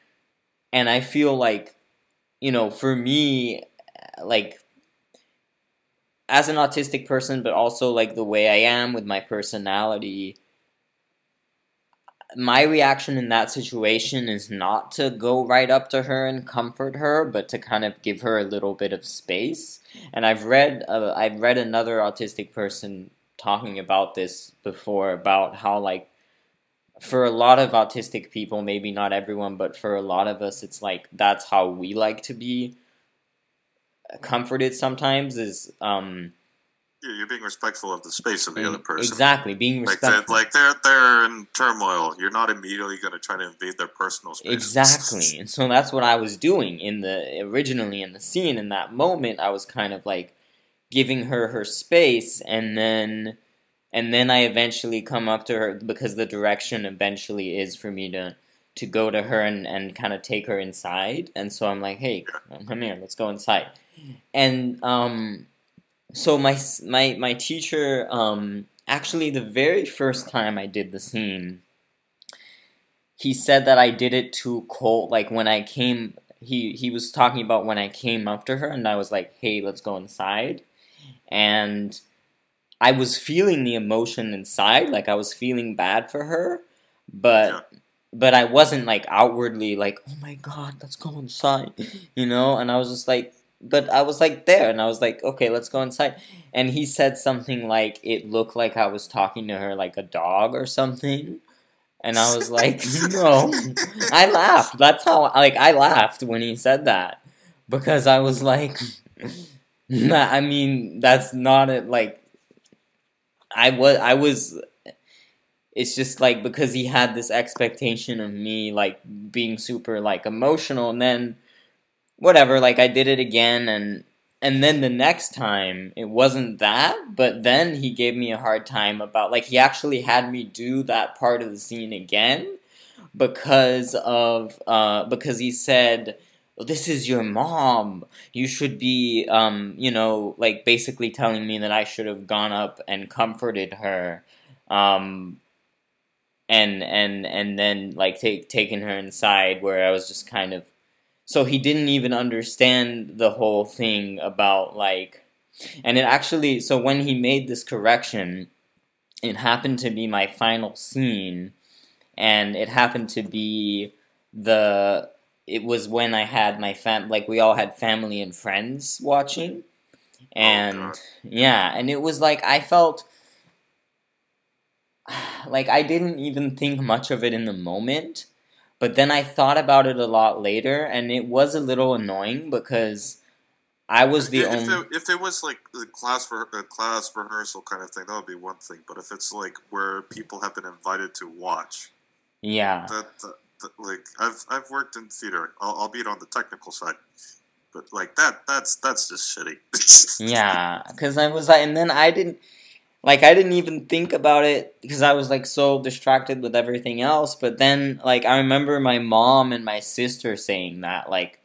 And i feel like you know for me like as an autistic person but also like the way i am with my personality my reaction in that situation is not to go right up to her and comfort her but to kind of give her a little bit of space. And i've read uh, i've read another autistic person talking about this before about how like for a lot of autistic people maybe not everyone but for a lot of us it's like that's how we like to be comforted sometimes is um You're you're being respectful of the space of the other person. exactly being Like they're, respectful like they're they're in turmoil. You're not immediately going to try to invade their personal space. Exactly. And so that's what I was doing in the originally in the scene in that moment I was kind of like giving her her space and then and then I eventually come up to her because the direction eventually is for me to to go to her and, and kind of take her inside. And so I'm like hey come here let's go inside. And um so my my my teacher um actually the very first time I did the scene he said that I did it too cold. Like when I came, he he was talking about when I came up to her, and I was like, "Hey, let's go inside," and I was feeling the emotion inside, like I was feeling bad for her, but but I wasn't like outwardly like, "Oh my god, let's go inside," you know. And I was just like, but I was like there, and I was like, "Okay, let's go inside." And he said something like it looked like I was talking to her like a dog or something. And I was like, no. I laughed. That's how like I laughed when he said that. Because I was like I mean, that's not it. Like, I was, I was. It's just like because he had this expectation of me, like being super like emotional, and then whatever. Like I did it again, and and then the next time it wasn't that, but then he gave me a hard time about like he actually had me do that part of the scene again because of uh because he said this is your mom. You should be, um, you know, like basically telling me that I should have gone up and comforted her, um, and and and then like take taken her inside where I was just kind of. So he didn't even understand the whole thing about like, and it actually. So when he made this correction, it happened to be my final scene, and it happened to be the it was when I had my fam like we all had family and friends watching. Oh, and oh, yeah, and it was like I felt like I didn't even think much of it in the moment, but then I thought about it a lot later and it was a little annoying because I was the if, only. If there, if there was like a class for a class rehearsal kind of thing, that would be one thing. But if it's like where people have been invited to watch, yeah, that, that like I've I've worked in theater, I'll albeit on the technical side, but like that that's that's just shitty. yeah, because I was like, and then I didn't like I didn't even think about it because I was like so distracted with everything else. But then like I remember my mom and my sister saying that like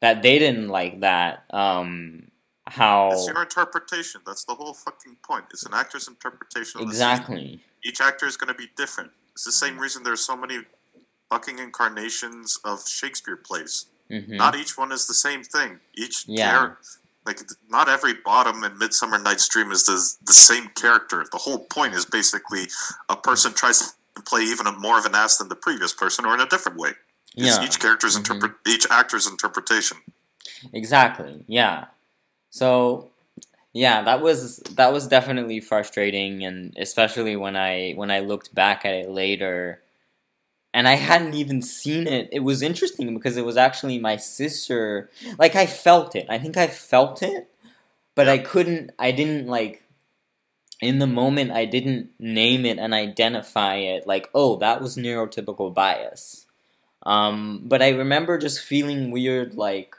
that they didn't like that. Um, how it's your interpretation. That's the whole fucking point. It's an actor's interpretation. exactly. Each actor is going to be different. It's the same reason there's so many fucking incarnations of Shakespeare plays. Mm-hmm. Not each one is the same thing. Each yeah. Char- like not every bottom in Midsummer Night's Dream is the, the same character. The whole point is basically a person tries to play even a, more of an ass than the previous person, or in a different way. It's yeah. each character's mm-hmm. interpret each actor's interpretation. Exactly. Yeah. So yeah, that was that was definitely frustrating, and especially when I when I looked back at it later and I hadn't even seen it. It was interesting because it was actually my sister. Like I felt it. I think I felt it, but I couldn't. I didn't like. In the moment, I didn't name it and identify it. Like, oh, that was neurotypical bias. Um, but I remember just feeling weird, like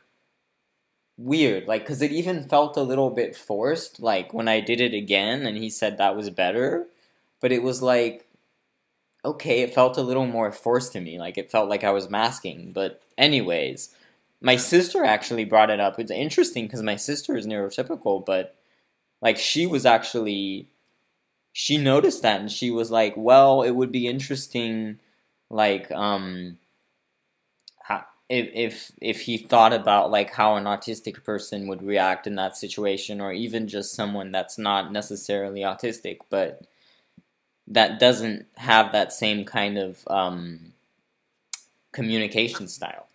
weird, like because it even felt a little bit forced. Like when I did it again, and he said that was better, but it was like okay, it felt a little more forced to me. Like it felt like I was masking. But anyways, my sister actually brought it up. It's interesting because my sister is neurotypical, but like she was actually she noticed that and she was like, "Well, it would be interesting like um if if if he thought about like how an autistic person would react in that situation or even just someone that's not necessarily autistic, but that doesn't have that same kind of um, communication style.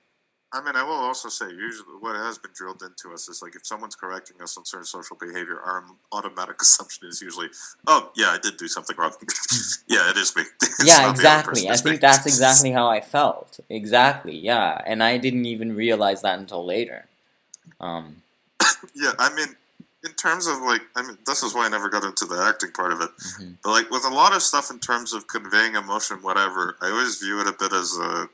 I mean, I will also say, usually what has been drilled into us is like if someone's correcting us on certain social behavior, our automatic assumption is usually, "Oh, yeah, I did do something wrong." yeah, it is me. yeah, exactly. I think me. that's exactly how I felt. Exactly. Yeah, and I didn't even realize that until later. Um, yeah, I mean, in terms of like, I mean, this is why I never got into the acting part of it. Mm-hmm. But like with a lot of stuff in terms of conveying emotion, whatever, I always view it a bit as a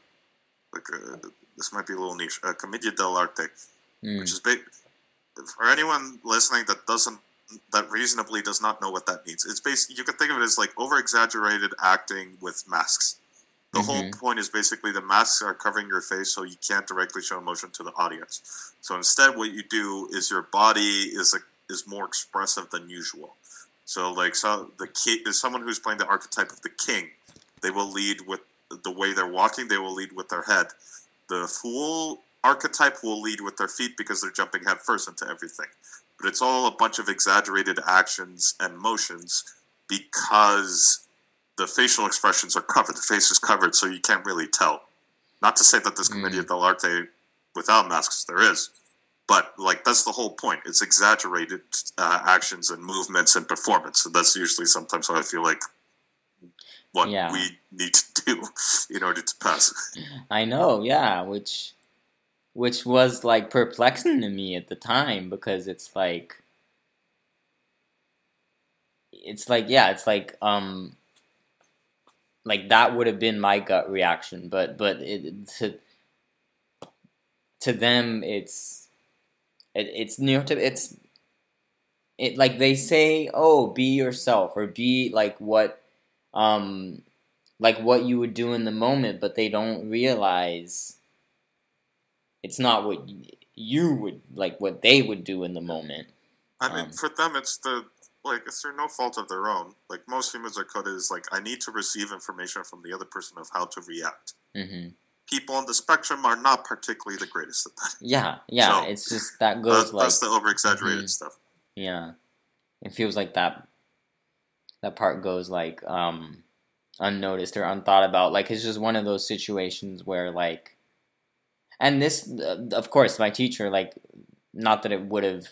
like a, this might be a little niche, a commedia dell'arte, mm. which is big for anyone listening that doesn't that reasonably does not know what that means. It's basically you can think of it as like over exaggerated acting with masks. The mm-hmm. whole point is basically the masks are covering your face so you can't directly show emotion to the audience. So instead, what you do is your body is a is more expressive than usual. So, like, so the king is someone who's playing the archetype of the king. They will lead with the way they're walking. They will lead with their head. The fool archetype will lead with their feet because they're jumping head first into everything. But it's all a bunch of exaggerated actions and motions because the facial expressions are covered. The face is covered, so you can't really tell. Not to say that this commedia mm. dell'arte without masks, there is but like that's the whole point. It's exaggerated uh, actions and movements and performance. And that's usually sometimes i feel like what yeah. we need to do in order to pass. I know yeah which which was like perplexing to me at the time because it's like it's like yeah it's like um like that would have been my gut reaction. But but it to to them it's it, it's near to it's it like they say oh be yourself or be like what um like what you would do in the moment but they don't realize it's not what you would like what they would do in the moment I mean, Um, for them, it's the like it's their no fault of their own. Like most humans are coded as like I need to receive information from the other person of how to react. hmm People on the spectrum are not particularly the greatest at that. yeah yeah So, it's just that goes like that's the over exaggerated Mhm. stuff. Yeah. It feels like that that part goes like um unnoticed or unthought about. Like it's just one of those situations where like and this uh, of course my teacher like not that it would have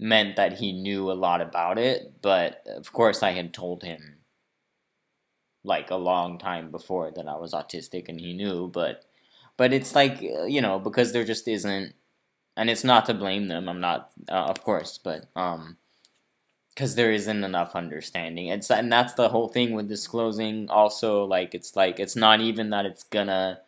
meant that he knew a lot about it, but of course I had told him like a long time before that I was autistic and he knew, but but it's like uh, you know because there just isn't and it's not to blame them. I'm not, uh, of course, but um, because there isn't enough understanding. It's and that's the whole thing with disclosing. Also, like it's like it's not even that it's gonna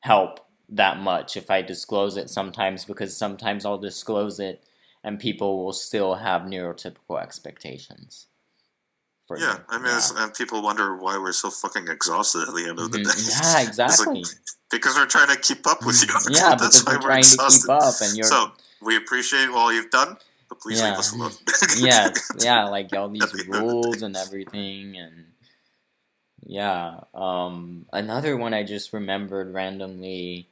help that much if I disclose it sometimes because sometimes I'll disclose it and people will still have neurotypical expectations. Yeah, them. I mean, It's, and people wonder why we're so fucking exhausted at the end of the Mhm. day. Yeah, It's like, exactly. because we're trying to keep up with you. yeah, that's why we're to exhausted. keep up, and you're So we appreciate all you've done, but please Yeah. leave us alone. yes, yeah, like all these the end the rules and everything, and yeah. Um, another one I just remembered randomly.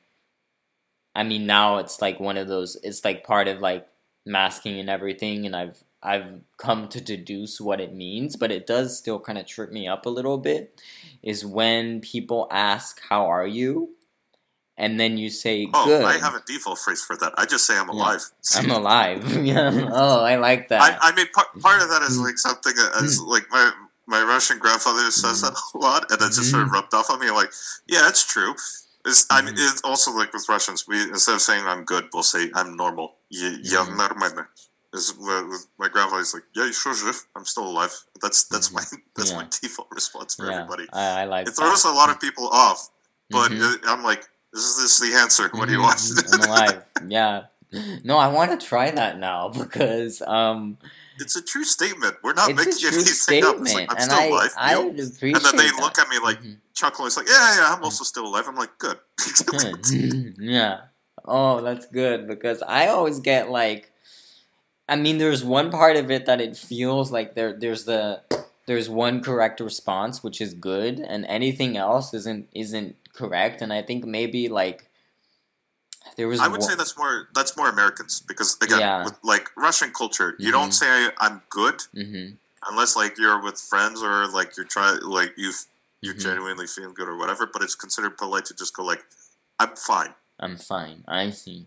I mean, now it's like one of those. It's like part of like masking and everything, and I've I've come to deduce what it means, but it does still kind of trip me up a little bit. Is when people ask, "How are you?" and then you say, Oh, "Good." I have a default phrase for that. I just say I'm Yeah. alive. I'm alive. yeah. Oh, I like that. I, I mean, part, part of that is Mm. like something as like my my Russian grandfather says Mm-hmm. that a lot, and it just sort of rubbed off on me. Like, yeah, it's true. It's, I mean, Mhm. it's also like with Russians, we instead of saying I'm good, we'll say I'm normal. Я, я Mhm. нормально. is my is like, yeah, sure, sure, I'm still alive. That's that's my that's yeah. my default response for yeah, everybody. I, I, like it throws that. a lot of people off, but mm-hmm. I'm like, is this the answer? What do you mm-hmm. want? I'm alive. Yeah. No, I want to try that now because um, it's a true statement. We're not making anything statement. up. It's like, I'm and still I, alive. I appreciate and then they that. look at me like mm-hmm. chuckling. It's like, yeah, yeah, I'm mm-hmm. also still alive. I'm like, good. yeah. Oh, that's good because I always get like I mean, there's one part of it that it feels like there there's the there's one correct response which is good, and anything else isn't isn't correct, and I think maybe like there was I would one- say that's more that's more Americans because again, Yeah. with like Russian culture, you Mhm. don't say I'm good Mhm. unless like you're with friends or like you're trying like you you're Mhm. genuinely feel good or whatever. But it's considered polite to just go like, I'm fine. I'm fine. I see.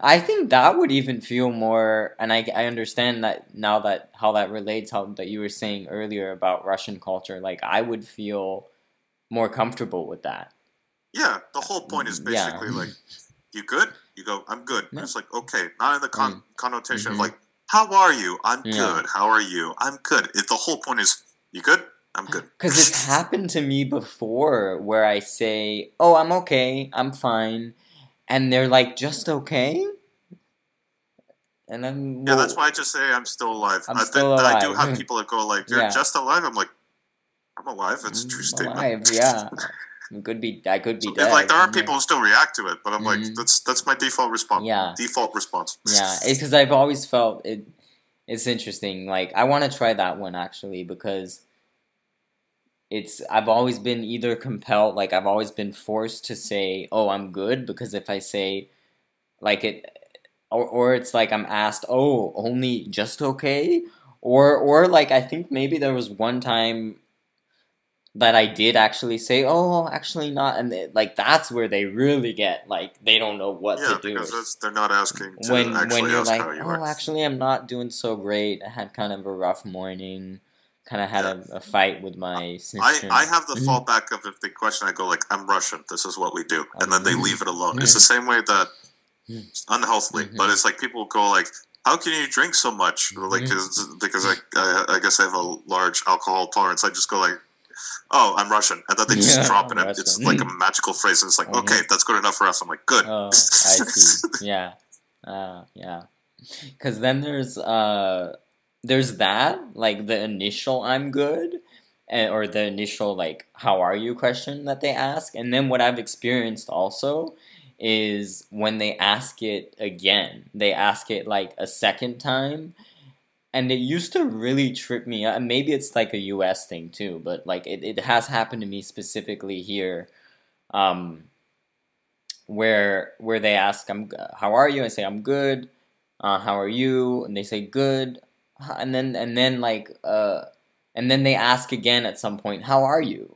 I think that would even feel more, and I, I understand that now that how that relates, how that you were saying earlier about Russian culture. Like I would feel more comfortable with that. Yeah, the whole point is Mm, Yeah. basically like, you good? You go, I'm good. Yeah. It's like okay, not in the con- connotation Mhm. of like, how are you? I'm Yeah. good. How are you? I'm good. If the whole point is, you good? I'm good. Because it's happened to me before where I say, "Oh, I'm okay. I'm fine," and they're like, "Just okay." And then Yeah, that's why I just say I'm still alive. I'm I, still I do have people that go like, "You're Yeah. just alive." I'm like, "I'm alive." It's a true statement. alive. Yeah, I could be. I could be So, dead. like there are people who still react to it, but I'm like, Mhm. that's that's my default response. Yeah. Default response. Yeah, because I've always felt it. It's interesting. Like I want to try that one actually because it's. I've always been either compelled, like I've always been forced to say, "Oh, I'm good," because if I say, like it, or or it's like I'm asked, "Oh, only just okay," or or like I think maybe there was one time that I did actually say, "Oh, actually not," and it, like that's where they really get like they don't know what yeah, to do because they're not asking to when actually when you're like, you oh, are. actually, I'm not doing so great. I had kind of a rough morning. Kind of had a, a fight with my sister. I, I have the Mhm. fallback of if they question, I go like, "I'm Russian. This is what we do," and then they Mhm. leave it alone. It's the same way that unhealthily. Mhm. But it's like people go like, "How can you drink so much?" Like, because I, I I guess I have a large alcohol tolerance. I just go like. Oh, I'm Russian, and then they just Yeah, drop it. It's like a magical phrase, and it's like, okay, that's good enough for us. I'm like, good. Oh, I see. Yeah, uh, yeah. Because then there's uh, there's that like the initial "I'm good," and, or the initial like "How are you?" question that they ask, and then what I've experienced also is when they ask it again, they ask it like a second time. And it used to really trip me and Maybe it's like a US thing too, but like it, it has happened to me specifically here. Um, where where they ask I'm how are you I say I'm good uh, how are you and they say good and then and then like uh and then they ask again at some point how are you?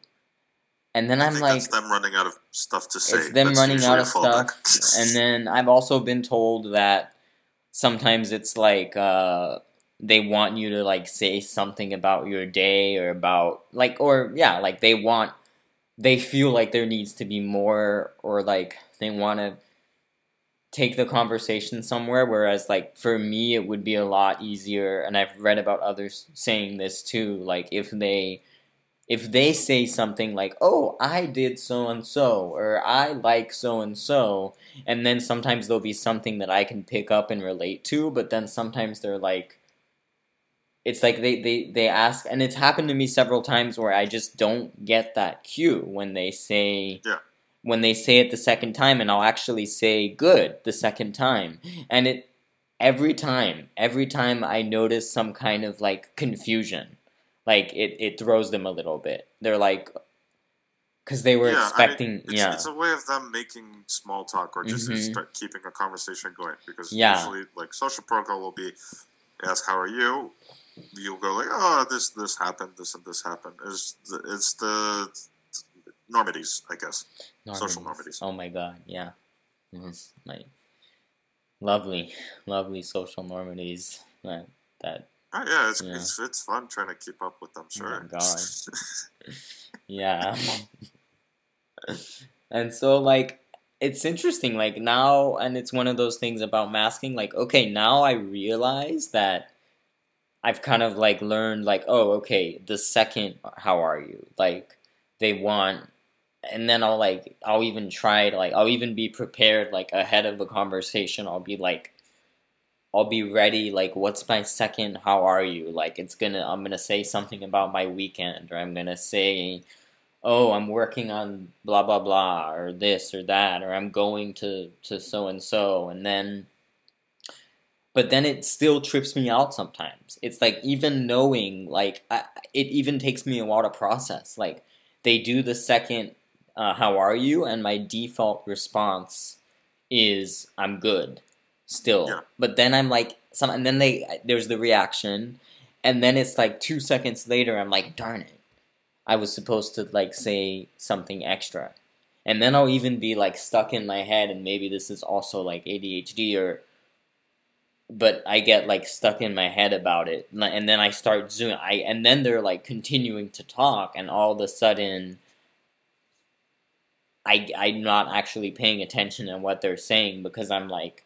And then I'm like them running out of stuff to say. it's them That's running out of stuff. and then I've also been told that sometimes it's like uh they want you to like say something about your day or about like or yeah like they want they feel like there needs to be more or like they want to take the conversation somewhere whereas like for me it would be a lot easier and I've read about others saying this too like if they if they say something like oh I did so and so or I like so and so and then sometimes there'll be something that I can pick up and relate to but then sometimes they're like it's like they, they, they ask and it's happened to me several times where I just don't get that cue when they say Yeah. When they say it the second time and I'll actually say good the second time. And it every time every time I notice some kind of like confusion like it, it throws them a little bit. They're like because they were Yeah, I mean, expecting It's, yeah. it's a way of them making small talk or just Mhm. start keeping a conversation going because Yeah. usually like social protocol will be ask how are you? You'll go like oh this this happened this and this happened. It's the, it's the normities I guess Social normities. oh my god yeah it's like lovely lovely social normities that that oh, yeah it's, Yeah. it's it's fun trying to keep up with them Sure. Oh my sure God. Yeah. and so like it's interesting like now and it's one of those things about masking like okay, now I realize that I've kind of like learned like oh, okay, the second how are you? Like they want and then I'll like I'll even try to like I'll even be prepared like ahead of the conversation. I'll be like I'll be ready like what's my second how are you? Like it's going to I'm going to say something about my weekend or I'm going to say oh, I'm working on blah blah blah or this or that or I'm going to to so and so and then but then it still trips me out sometimes. It's like even knowing like I, it even takes me a while to process. Like they do the second uh, how are you and my default response is I'm good still. Yeah. But then I'm like some and then they there's the reaction and then it's like 2 seconds later I'm like darn it. I was supposed to like say something extra. And then I'll even be like stuck in my head and maybe this is also like ADHD or but I get like stuck in my head about it and and then I start zooming I and then they're like continuing to talk and all of a sudden I I'm not actually paying attention to what they're saying because I'm like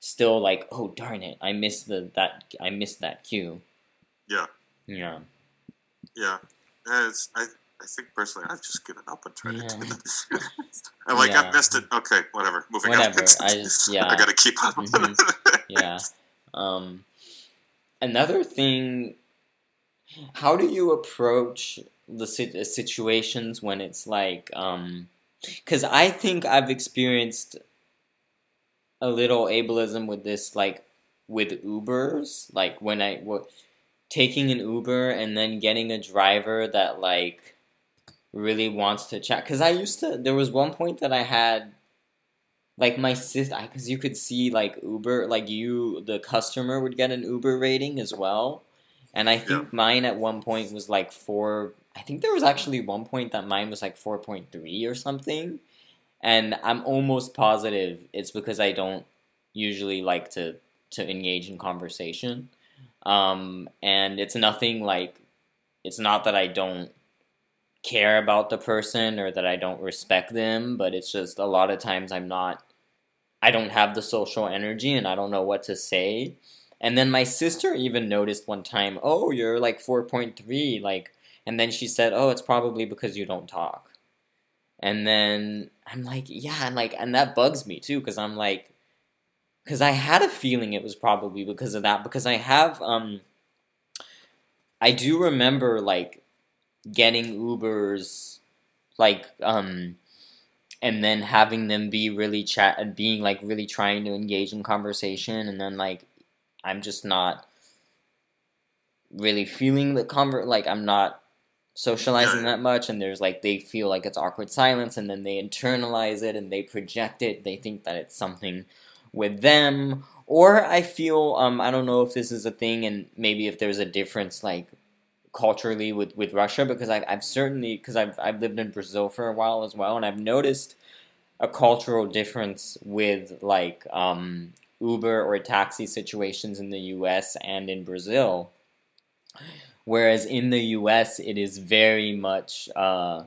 still like oh darn it I missed the that I missed that cue. Yeah. Yeah. yeah Yeah, it's I I think personally I've just given up on trying to do Yeah. that I'm like Yeah. I missed it okay whatever moving Whatever. on I just yeah. I gotta keep up Mhm. yeah. Um, another thing, how do you approach the sit- situations when it's like, um, because I think I've experienced a little ableism with this, like with Ubers, like when I I w- taking an Uber and then getting a driver that like really wants to chat. Because I used to, there was one point that I had like my sis because you could see like uber like you the customer would get an uber rating as well and i think mine at one point was like four i think there was actually one point that mine was like 4.3 or something and i'm almost positive it's because i don't usually like to to engage in conversation um and it's nothing like it's not that i don't care about the person or that I don't respect them, but it's just a lot of times I'm not I don't have the social energy and I don't know what to say. And then my sister even noticed one time, "Oh, you're like 4.3 like and then she said, "Oh, it's probably because you don't talk." And then I'm like, "Yeah," and like and that bugs me too cuz I'm like cuz I had a feeling it was probably because of that because I have um I do remember like getting Ubers like um and then having them be really chat and being like really trying to engage in conversation and then like I'm just not really feeling the convert like I'm not socializing that much and there's like they feel like it's awkward silence and then they internalize it and they project it. They think that it's something with them. Or I feel um I don't know if this is a thing and maybe if there's a difference like culturally with, with Russia because I've, I've certainly because I've, I've lived in Brazil for a while as well and I've noticed a cultural difference with like um, Uber or taxi situations in the US and in Brazil. Whereas in the US, it is very much uh,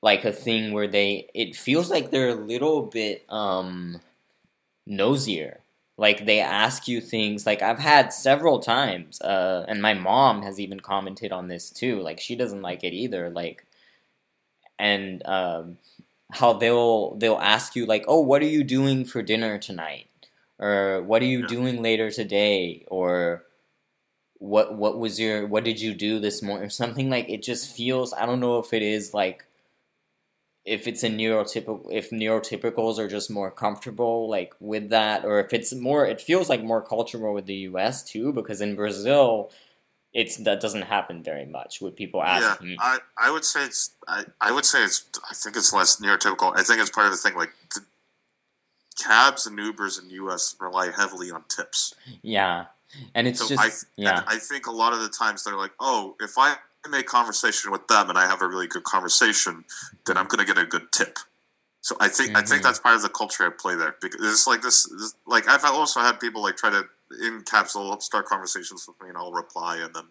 like a thing where they, it feels like they're a little bit um, nosier. Like they ask you things, like I've had several times, uh, and my mom has even commented on this too. Like she doesn't like it either. Like, and um, how they'll they'll ask you like, "Oh, what are you doing for dinner tonight?" or "What are you doing later today?" or "What what was your what did you do this morning?" or something like it just feels. I don't know if it is like if it's a neurotypical if neurotypicals are just more comfortable like with that or if it's more it feels like more cultural with the US too because in Brazil it's that doesn't happen very much with people asking. Yeah, I, I would say it's I, I would say it's I think it's less neurotypical. I think it's part of the thing like the cabs and Ubers in the U.S. rely heavily on tips. Yeah, and it's so just I, yeah. I think a lot of the times they're like, oh, if I make conversation with them and I have a really good conversation, then I'm going to get a good tip. So I think mm-hmm. I think mm-hmm. that's part of the culture at play there because it's like this, this like I've also had people like try to in capsule start conversations with me and I'll reply and then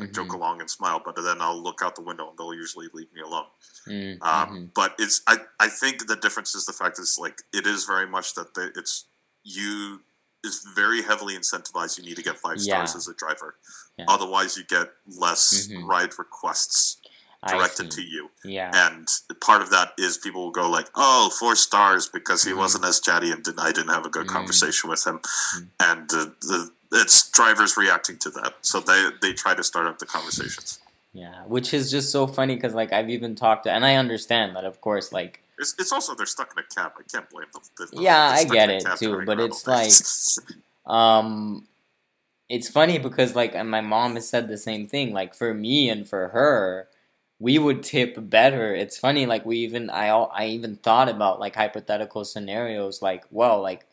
mm-hmm. joke along and smile, but then I'll look out the window and they'll usually leave me alone. Mm-hmm. Um, but it's I, I think the difference is the fact is like it is very much that the, it's you is very heavily incentivized. You need to get five stars as a driver, yeah. otherwise you get less mm-hmm. ride requests directed to you. Yeah. And part of that is people will go like, "Oh, four stars because he mm-hmm. wasn't as chatty and didn't, I didn't have a good mm-hmm. conversation with him," mm-hmm. and uh, the it's drivers reacting to that, so they they try to start up the conversations. Yeah, which is just so funny because like I've even talked to, and I understand that of course like. It's, it's also they're stuck in a cab. I can't blame them. They're, yeah, I get it too, but it's like, um, it's funny because like, and my mom has said the same thing. Like for me and for her, we would tip better. It's funny, like we even I I even thought about like hypothetical scenarios, like well, like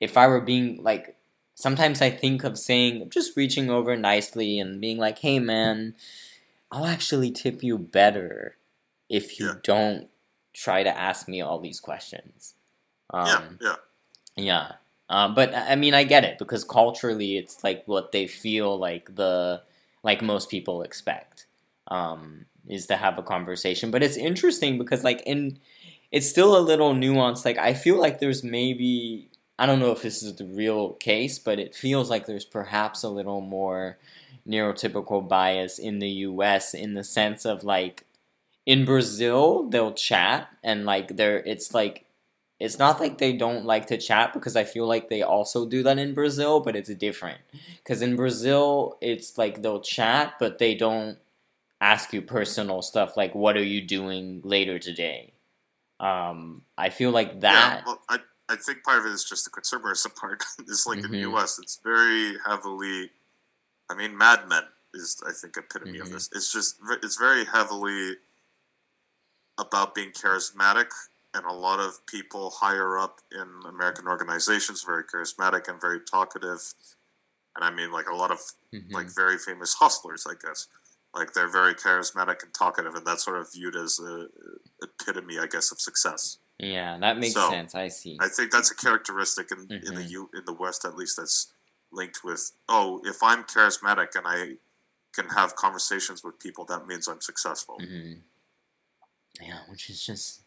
if I were being like sometimes I think of saying just reaching over nicely and being like, hey man, I'll actually tip you better if you yeah. don't try to ask me all these questions. Um, yeah, yeah, yeah. Uh, but I mean, I get it because culturally, it's like what they feel like the like most people expect um, is to have a conversation. But it's interesting because like in it's still a little nuanced. Like I feel like there's maybe I don't know if this is the real case, but it feels like there's perhaps a little more neurotypical bias in the US in the sense of like in Brazil they'll chat and like they're it's like it's not like they don't like to chat because I feel like they also do that in Brazil, but it's different. Because in Brazil, it's like they'll chat, but they don't ask you personal stuff like what are you doing later today um, i feel like that yeah, well, I, I think part of it is just the consumerism part it's like mm-hmm. in the us it's very heavily i mean mad men is i think epitome mm-hmm. of this it's just it's very heavily about being charismatic and a lot of people higher up in american organizations very charismatic and very talkative and i mean like a lot of mm-hmm. like very famous hustlers i guess like they're very charismatic and talkative, and that's sort of viewed as a epitome, I guess, of success. Yeah, that makes so, sense. I see. I think that's a characteristic in, mm-hmm. in the mm-hmm. U in the West, at least, that's linked with oh, if I'm charismatic and I can have conversations with people, that means I'm successful. Mm-hmm. Yeah, which is just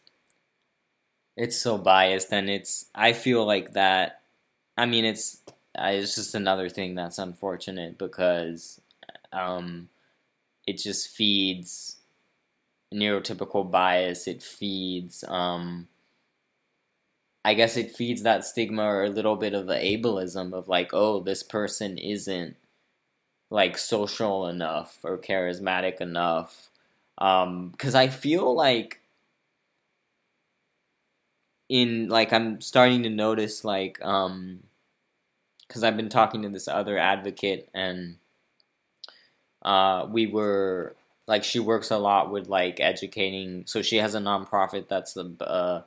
it's so biased, and it's I feel like that. I mean, it's it's just another thing that's unfortunate because um, it just feeds neurotypical bias. It feeds, um, I guess, it feeds that stigma or a little bit of ableism of like, oh, this person isn't like social enough or charismatic enough. Because um, I feel like in like I'm starting to notice like um because I've been talking to this other advocate and uh we were like she works a lot with like educating so she has a nonprofit that's the uh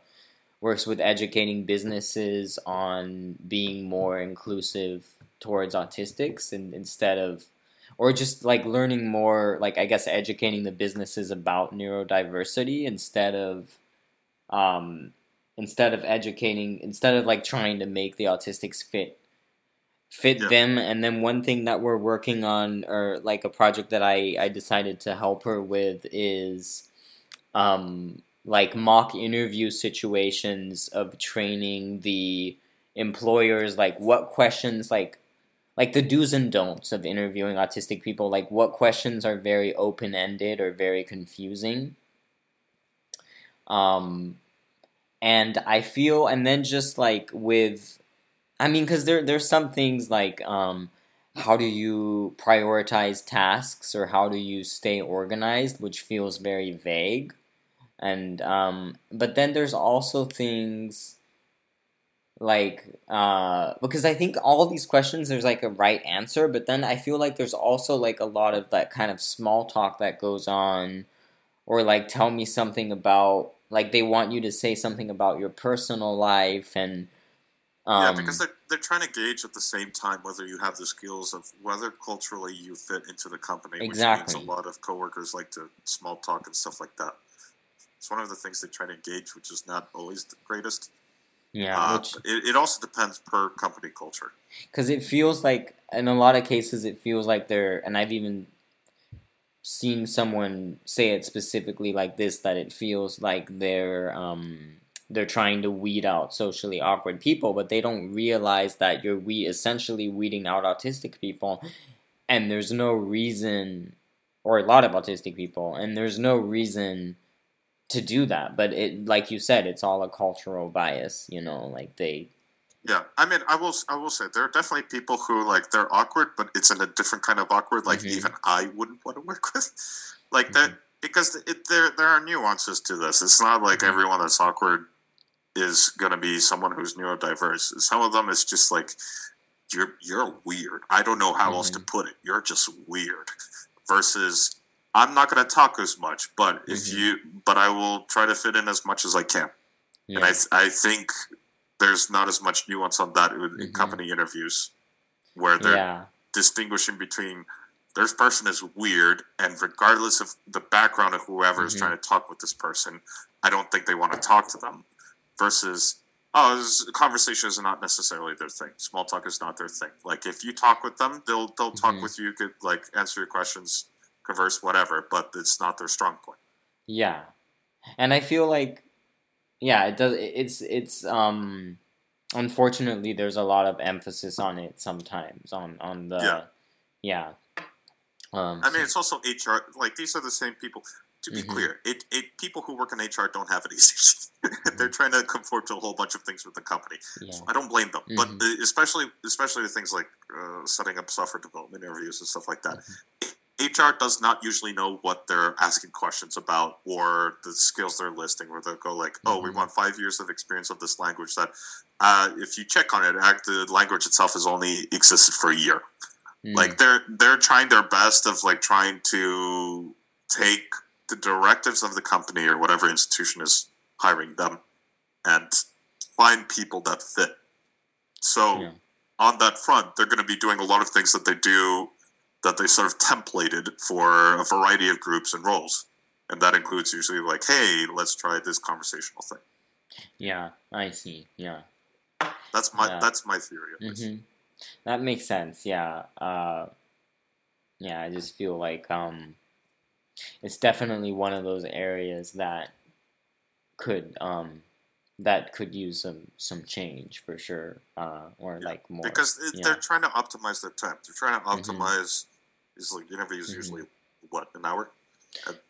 works with educating businesses on being more inclusive towards autistics and instead of or just like learning more like i guess educating the businesses about neurodiversity instead of um instead of educating instead of like trying to make the autistics fit fit yeah. them and then one thing that we're working on or like a project that i i decided to help her with is um like mock interview situations of training the employers like what questions like like the do's and don'ts of interviewing autistic people like what questions are very open-ended or very confusing. Um and I feel, and then just like with, I mean, because there there's some things like um, how do you prioritize tasks or how do you stay organized, which feels very vague, and um, but then there's also things like uh because i think all these questions there's like a right answer but then i feel like there's also like a lot of that kind of small talk that goes on or like tell me something about like they want you to say something about your personal life and um, yeah, because they're they're trying to gauge at the same time whether you have the skills of whether culturally you fit into the company. Exactly. Which means a lot of coworkers like to small talk and stuff like that. It's one of the things they try to engage, which is not always the greatest. Yeah, uh, which, it, it also depends per company culture. Because it feels like, in a lot of cases, it feels like they're, and I've even seen someone say it specifically like this that it feels like they're um, they're trying to weed out socially awkward people, but they don't realize that you're we essentially weeding out autistic people, and there's no reason, or a lot of autistic people, and there's no reason to do that. But it, like you said, it's all a cultural bias. You know, like they yeah, I mean, I will. I will say there are definitely people who like they're awkward, but it's in a different kind of awkward. Like mm-hmm. even I wouldn't want to work with, like mm-hmm. that because it, there there are nuances to this. It's not like mm-hmm. everyone that's awkward is going to be someone who's neurodiverse. Some of them is just like you're you're weird. I don't know how else to mm-hmm. put it. You're just weird. Versus I'm not going to talk as much, but if mm-hmm. you but I will try to fit in as much as I can. Yeah. And I I think there's not as much nuance on that in mm-hmm. company interviews where they're yeah. distinguishing between this person is weird and regardless of the background of whoever mm-hmm. is trying to talk with this person i don't think they want to talk to them versus oh this conversation is not necessarily their thing small talk is not their thing like if you talk with them they'll they'll talk mm-hmm. with you could like answer your questions converse whatever but it's not their strong point yeah and i feel like yeah, it does. It's it's um, unfortunately there's a lot of emphasis on it sometimes on on the yeah. yeah. Um, I mean, it's also HR. Like these are the same people. To be mm-hmm. clear, it, it people who work in HR don't have it easy. mm-hmm. They're trying to conform to a whole bunch of things with the company. Yeah. So I don't blame them, mm-hmm. but especially especially the things like uh, setting up software development interviews and stuff like that. Mm-hmm. HR does not usually know what they're asking questions about or the skills they're listing, where they'll go like, "Oh, we mm-hmm. want five years of experience of this language." That, uh, if you check on it, the language itself has only existed for a year. Mm. Like they're they're trying their best of like trying to take the directives of the company or whatever institution is hiring them and find people that fit. So yeah. on that front, they're going to be doing a lot of things that they do that they sort of templated for a variety of groups and roles. And that includes usually like, hey, let's try this conversational thing. Yeah, I see. Yeah. That's my yeah. that's my theory. Mm-hmm. That makes sense. Yeah. Uh, yeah, I just feel like um, it's definitely one of those areas that could um, that could use some some change for sure, uh, or Yeah, like more because it, yeah. they're trying to optimize their time. They're trying to Mhm. optimize. Is like the interview is Mhm. usually what an hour.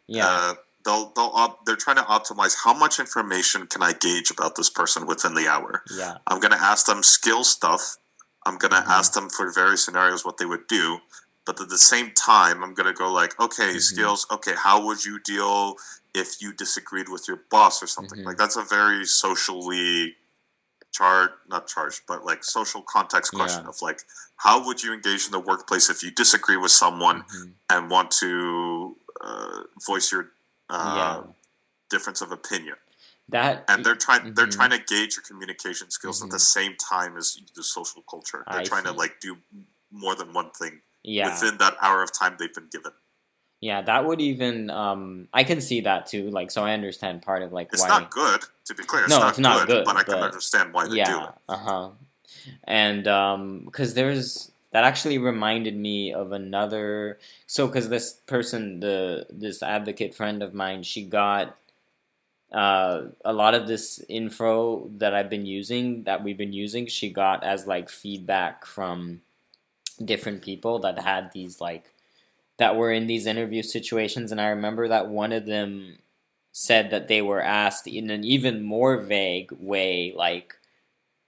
yeah, Uh, they'll they'll op- they're trying to optimize how much information can I gauge about this person within the hour. yeah, I'm gonna ask them skill stuff. I'm gonna Mhm. ask them for various scenarios what they would do. But at the same time, I'm gonna go like, okay, Mhm. skills. Okay, how would you deal if you disagreed with your boss or something? Mhm. Like that's a very socially charged, not charged, but like social context question Yeah. of like, how would you engage in the workplace if you disagree with someone mhm, and want to uh, voice your uh, yeah. difference of opinion? That and they're trying they're Mhm. trying to gauge your communication skills at the Mhm. same time as the social culture. They're I trying to like do more than one thing yeah. within that hour of time they've been given. Yeah, that would even um I can see that too. Like so I understand part of like It's why not good, to be clear. It's No, not it's not good, good, but I can understand why they do yeah, it. uh-huh. And um cuz there's that actually reminded me of another so cuz this person the this advocate friend of mine, she got uh, a lot of this info that I've been using, that we've been using, she got as like feedback from different people that had these like that were in these interview situations, and I remember that one of them said that they were asked in an even more vague way, like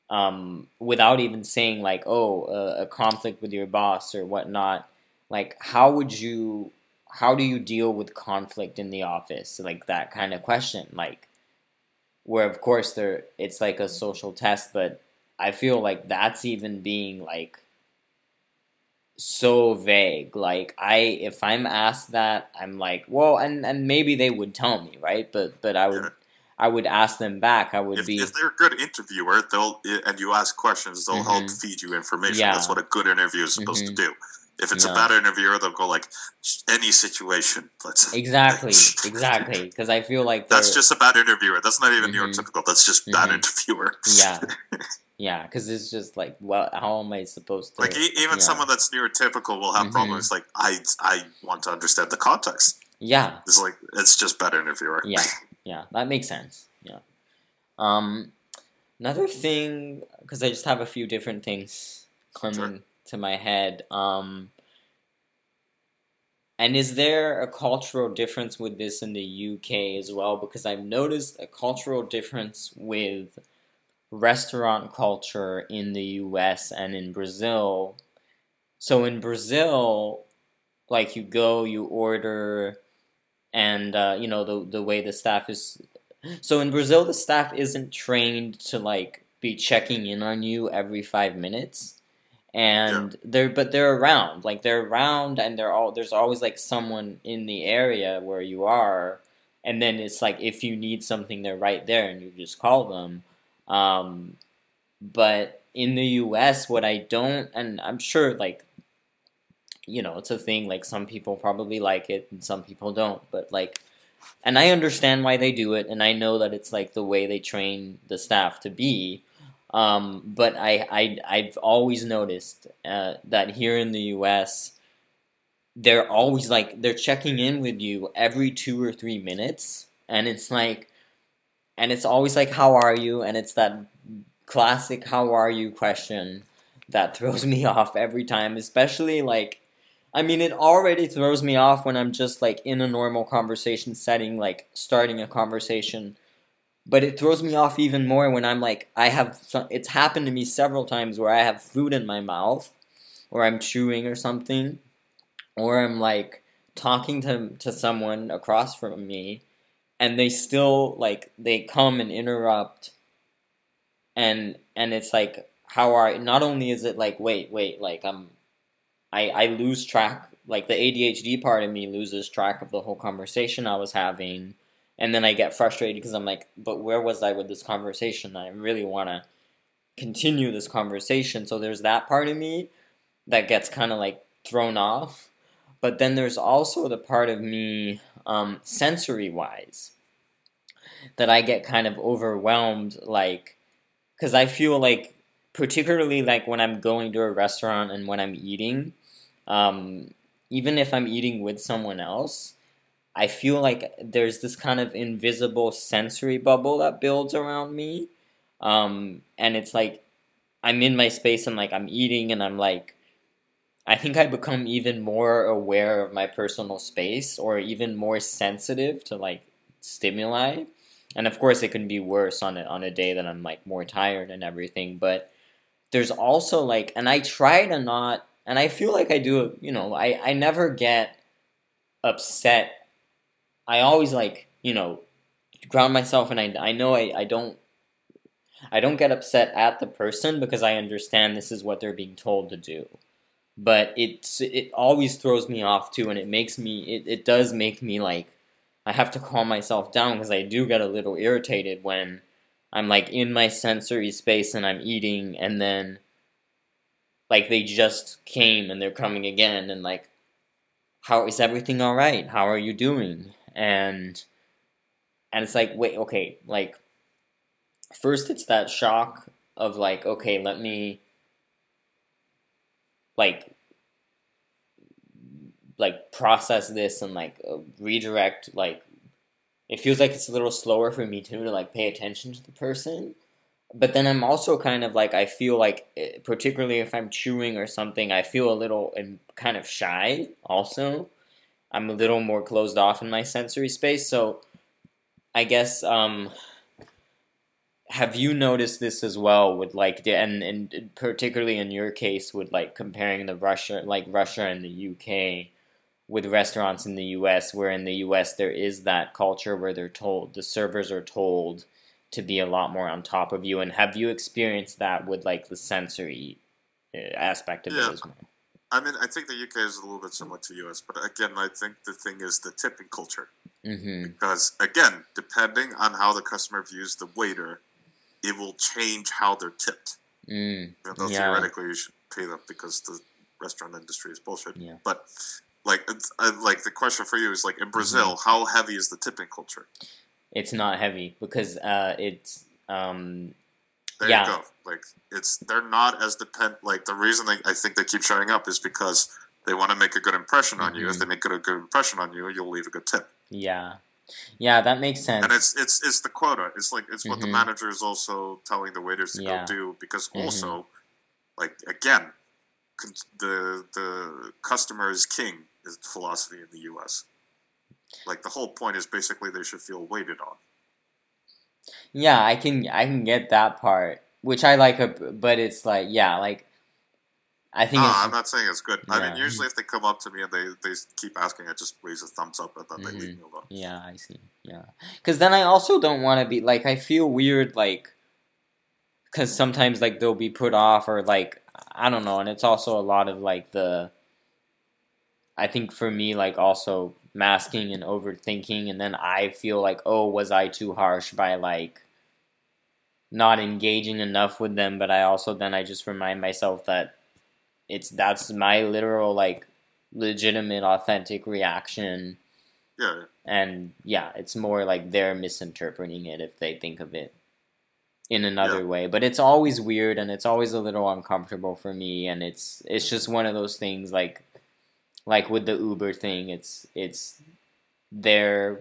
um, without even saying like, "Oh, a, a conflict with your boss" or whatnot. Like, how would you how do you deal with conflict in the office like that kind of question like where of course there it's like a social test but i feel like that's even being like so vague like i if i'm asked that i'm like well and and maybe they would tell me right but but i would Yeah. i would ask them back i would If, be if they're a good interviewer, they'll and you ask questions, they'll help Mhm. feed you information. Yeah. That's what a good interview is supposed Mhm. to do. If it's Yeah. a bad interviewer, they'll go like any situation. Let's exactly exactly because i feel like That's just a bad interviewer. That's not even Mhm. neurotypical. That's just bad Mhm. interviewer. yeah yeah because it's just like well how am i supposed to Like even yeah. someone that's neurotypical will have Mhm. problems. Like I, I want to understand the context. yeah It's like it's just bad interviewer. yeah yeah that makes sense yeah um another thing because i just have a few different things coming to my head um and is there a cultural difference with this in the uk as well because i've noticed a cultural difference with restaurant culture in the us and in brazil. So in brazil like you go you order and uh, you know the the way the staff is so in Brazil the staff isn't trained to like be checking in on you every 5 minutes. And they're but they're around like they're around and they're all there's always like someone in the area where you are. And then it's like if you need something they're right there and you just call them um but in the US what I don't and I'm sure like you know, it's a thing. Like some people probably like it and some people don't. But like, and I understand why they do it, and I know that it's like the way they train the staff to be. Um, but I, I, I've always noticed uh, that here in the U.S., they're always like they're checking in with you every two or three minutes, and it's like, and it's always like, "How are you?" And it's that classic "How are you?" question that throws me off every time, especially like I mean, it already throws me off when I'm just like in a normal conversation setting, like starting a conversation. But it throws me off even more when I'm like, I have. It's happened to me several times where I have food in my mouth, or I'm chewing or something, or I'm like talking to to someone across from me, and they still like they come and interrupt. And and it's like, how are? Not only is it like, wait, wait, like I'm I, I lose track like the ADHD part of me loses track of the whole conversation I was having and then I get frustrated because I'm like but where was I with this conversation I really want to continue this conversation so there's that part of me that gets kind of like thrown off but then there's also the part of me um, sensory wise that I get kind of overwhelmed like because I feel like particularly like when I'm going to a restaurant and when I'm eating, um, even if I'm eating with someone else, I feel like there's this kind of invisible sensory bubble that builds around me. Um, and it's like I'm in my space and like I'm eating and I'm like I think I become even more aware of my personal space or even more sensitive to like stimuli. And of course it can be worse on a on a day that I'm like more tired and everything, but there's also like and I try to not and I feel like I do you know, I, I never get upset. I always like, you know, ground myself and I, I know I, I don't I don't get upset at the person because I understand this is what they're being told to do. But it's it always throws me off too, and it makes me it, it does make me like I have to calm myself down because I do get a little irritated when I'm like in my sensory space and I'm eating, and then like they just came and they're coming again, and like, how is everything all right? How are you doing? And and it's like, wait, okay, like first it's that shock of like okay let me like like process this and like uh, redirect like it feels like it's a little slower for me too to like pay attention to the person. But then i'm also kind of like i feel like eh, particularly if i'm chewing or something i feel a little and kind of shy also. I'm a little more closed off in my sensory space. So i guess um have you noticed this as well with like the and and particularly in your case with like comparing the Russia like Russia and the UK with restaurants in the US where in the US there is that culture where they're told the servers are told to be a lot more on top of you and have you experienced that with like the sensory uh, aspect of yeah. it as well? I mean, I think the UK is a little bit similar to US, but again, I think the thing is the tipping culture. Mm-hmm. Because again, depending on how the customer views the waiter, it will change how they're tipped. Mm, Though yeah. theoretically you should pay them because the restaurant industry is bullshit. Yeah. But like, like the question for you is like in Brazil, mm-hmm. how heavy is the tipping culture? It's not heavy because uh, it's um, there yeah. you go. Like it's they're not as depend. Like the reason they, I think they keep showing up is because they want to make a good impression on mm-hmm. you. If mm-hmm. they make a good impression on you, you'll leave a good tip. Yeah, yeah, that makes sense. And it's it's it's the quota. It's like it's what mm-hmm. the manager is also telling the waiters to yeah. go do because mm-hmm. also, like again, the the customer is king is the philosophy in the U.S. Like the whole point is basically they should feel waited on. Yeah, I can I can get that part, which I like, but it's like yeah, like I think. No, I'm not saying it's good. Yeah. I mean, usually if they come up to me and they, they keep asking, I just raise a thumbs up and then mm-hmm. they leave me alone. Yeah, I see. Yeah, because then I also don't want to be like I feel weird like because sometimes like they'll be put off or like I don't know, and it's also a lot of like the. I think for me, like also masking and overthinking, and then I feel like, oh, was I too harsh by like not engaging enough with them? But I also then I just remind myself that it's that's my literal like legitimate authentic reaction. Yeah. And yeah it's more like they're misinterpreting it if they think of it in another yeah. way. But it's always weird and it's always a little uncomfortable for me. And it's it's just one of those things like like with the uber thing it's it's they're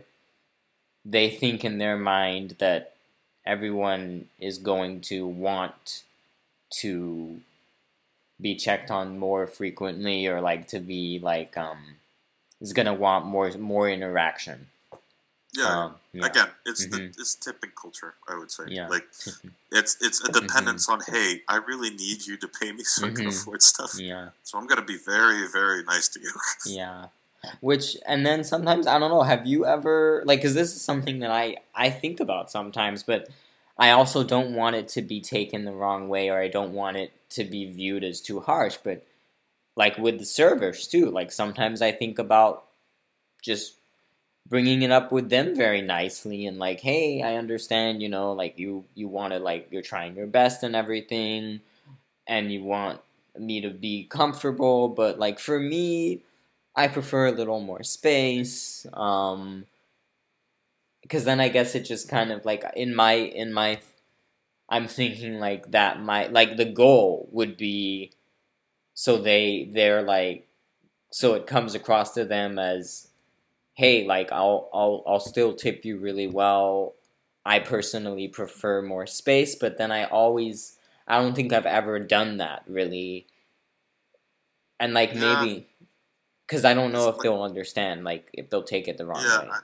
they think in their mind that everyone is going to want to be checked on more frequently or like to be like um is gonna want more more interaction. Yeah. Um, yeah. Again, it's mm-hmm. the it's tipping culture. I would say. Yeah. Like it's it's a mm-hmm. dependence mm-hmm. on hey, I really need you to pay me so I can mm-hmm. afford stuff. Yeah. So I'm gonna be very very nice to you. yeah. Which and then sometimes I don't know. Have you ever like? Because this is something that I I think about sometimes, but I also don't want it to be taken the wrong way, or I don't want it to be viewed as too harsh. But like with the servers too, like sometimes I think about just bringing it up with them very nicely and like, hey, I understand, you know, like you you want to like you're trying your best and everything, and you want me to be comfortable, but like for me, I prefer a little more space. Um, because then I guess it just kind of like in my in my I'm thinking like that my like the goal would be so they they're like so it comes across to them as hey, like I'll I'll I'll still tip you really well. I personally prefer more space, but then I always I don't think I've ever done that really. And like Yeah. maybe because I don't know It's if they'll understand, like if they'll take it the wrong Yeah, way. I,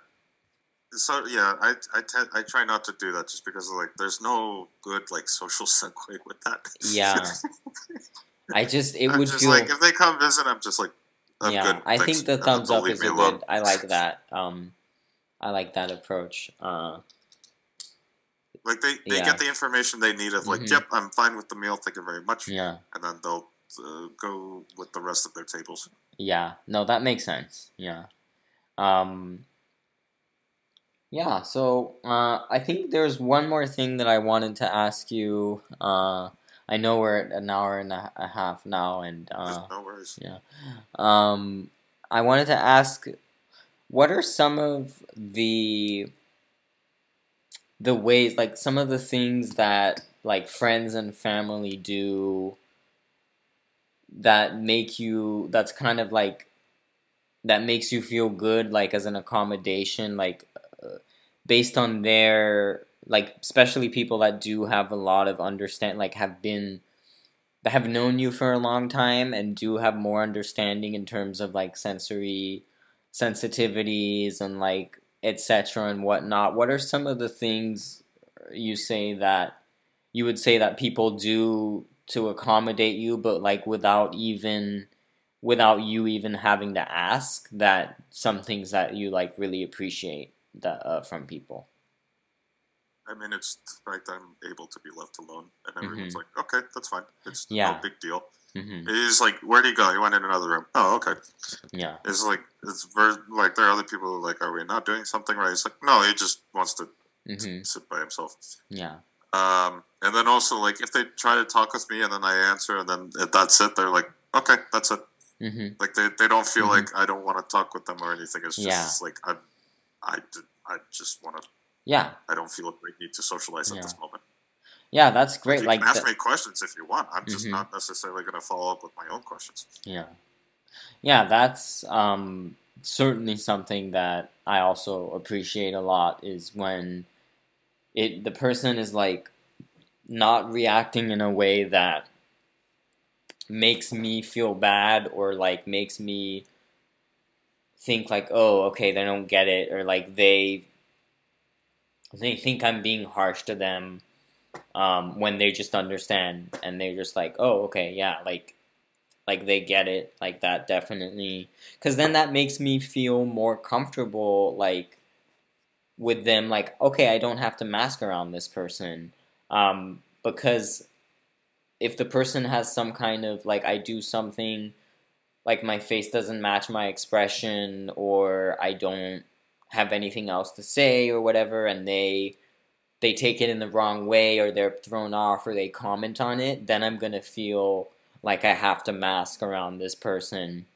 so yeah, I I, I try not to do that just because like there's no good like social segue with that. Yeah. I just it I'm would just feel like if they come visit, I'm just like I'm yeah. good. I thanks. think the Uh, thumbs up is a alone. good. I like that. Um, I like that approach. Uh, Like they, they Yeah. get the information they need of like, Mhm. yep, I'm fine with the meal, thank you very much, yeah. and then they'll uh, go with the rest of their tables. Yeah, no, that makes sense. Yeah. Um Yeah, so uh I think there's one more thing that I wanted to ask you. Uh I know we're at an hour and a, half now and uh no worries. um I wanted to ask what are some of the the ways like some of the things that like friends and family do that make you that's kind of like that makes you feel good like as an accommodation like based on their like especially people that do have a lot of understand like have been that have known you for a long time and do have more understanding in terms of like sensory sensitivities and like etc and whatnot what are some of the things you say that you would say that people do to accommodate you but like without even without you even having to ask that some things that you like really appreciate that uh, from people I mean, it's like I'm able to be left alone, and everyone's Mhm. like, okay, that's fine. It's Yeah. no big deal. hmm He's like, where do you go? You went in another room. Oh, okay. yeah It's like it's very like there are other people who are like, are we not doing something right? It's like, no, he just wants to hmm sit by himself. yeah Um, and then also like if they try to talk with me and then I answer and then that's it, they're like, okay, that's it. hmm Like they, they don't feel Mhm. like I don't want to talk with them or anything. It's just Yeah. like I, I, I just want to. yeah I don't feel a great need to socialize at this moment. yeah that's great you like can ask the- me questions if you want. I'm just Mhm. not necessarily going to follow up with my own questions. Yeah. Yeah, that's um, certainly something that I also appreciate a lot is when it the person is like not reacting in a way that makes me feel bad or like makes me think like oh okay they don't get it or like they they think I'm being harsh to them um, when they just understand and they're just like oh okay yeah like like they get it like that definitely because then that makes me feel more comfortable like with them like okay i don't have to mask around this person um, because if the person has some kind of like i do something like my face doesn't match my expression or i don't have anything else to say or whatever and they they take it in the wrong way or they're thrown off or they comment on it then i'm gonna feel like I have to mask around this person.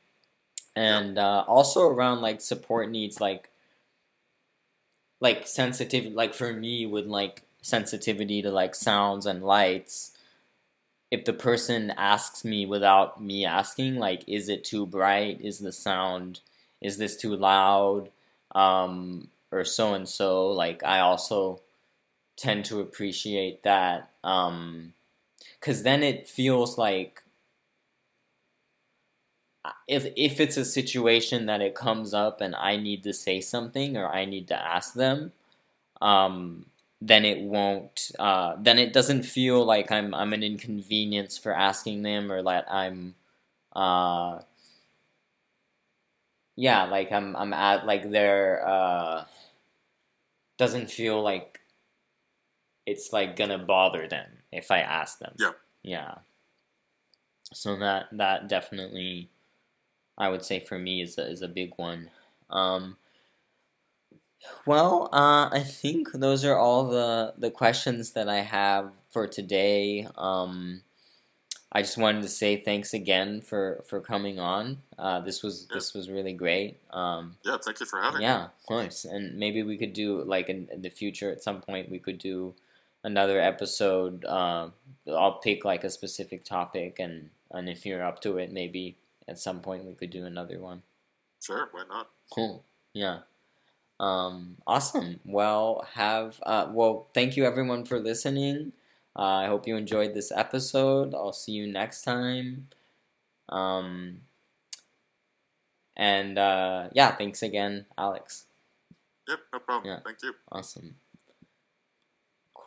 And uh, also around like support needs, like like sensitive, like for me with like sensitivity to like sounds and lights. If the person asks me without me asking, like, is it too bright? Is the sound? Is this too loud? Um, or so and so. Like, I also tend to appreciate that. Um, because then it feels like if if it's a situation that it comes up and I need to say something or I need to ask them, um, then it won't. Uh, then it doesn't feel like I'm I'm an inconvenience for asking them or that I'm, uh, yeah, like I'm I'm at like they're uh, doesn't feel like it's like gonna bother them if I ask them. Yeah. Yeah. So that that definitely I would say for me is a, is a big one. Um, well, uh, I think those are all the the questions that I have for today. Um, I just wanted to say thanks again for for coming on. Uh, this was Yeah. this was really great. Um, Yeah, thank you for having me. yeah, of course. And maybe we could do like in, in the future at some point we could do another episode. Uh, I'll pick like a specific topic and and if you're up to it, maybe at some point we could do another one. Sure, why not? Cool. Yeah. Um, awesome. Well, have uh, well, thank you everyone for listening. Uh, I hope you enjoyed this episode. I'll see you next time. Um, and uh, yeah, thanks again, Alex. Yep, no problem. Yeah. Thank you. Awesome.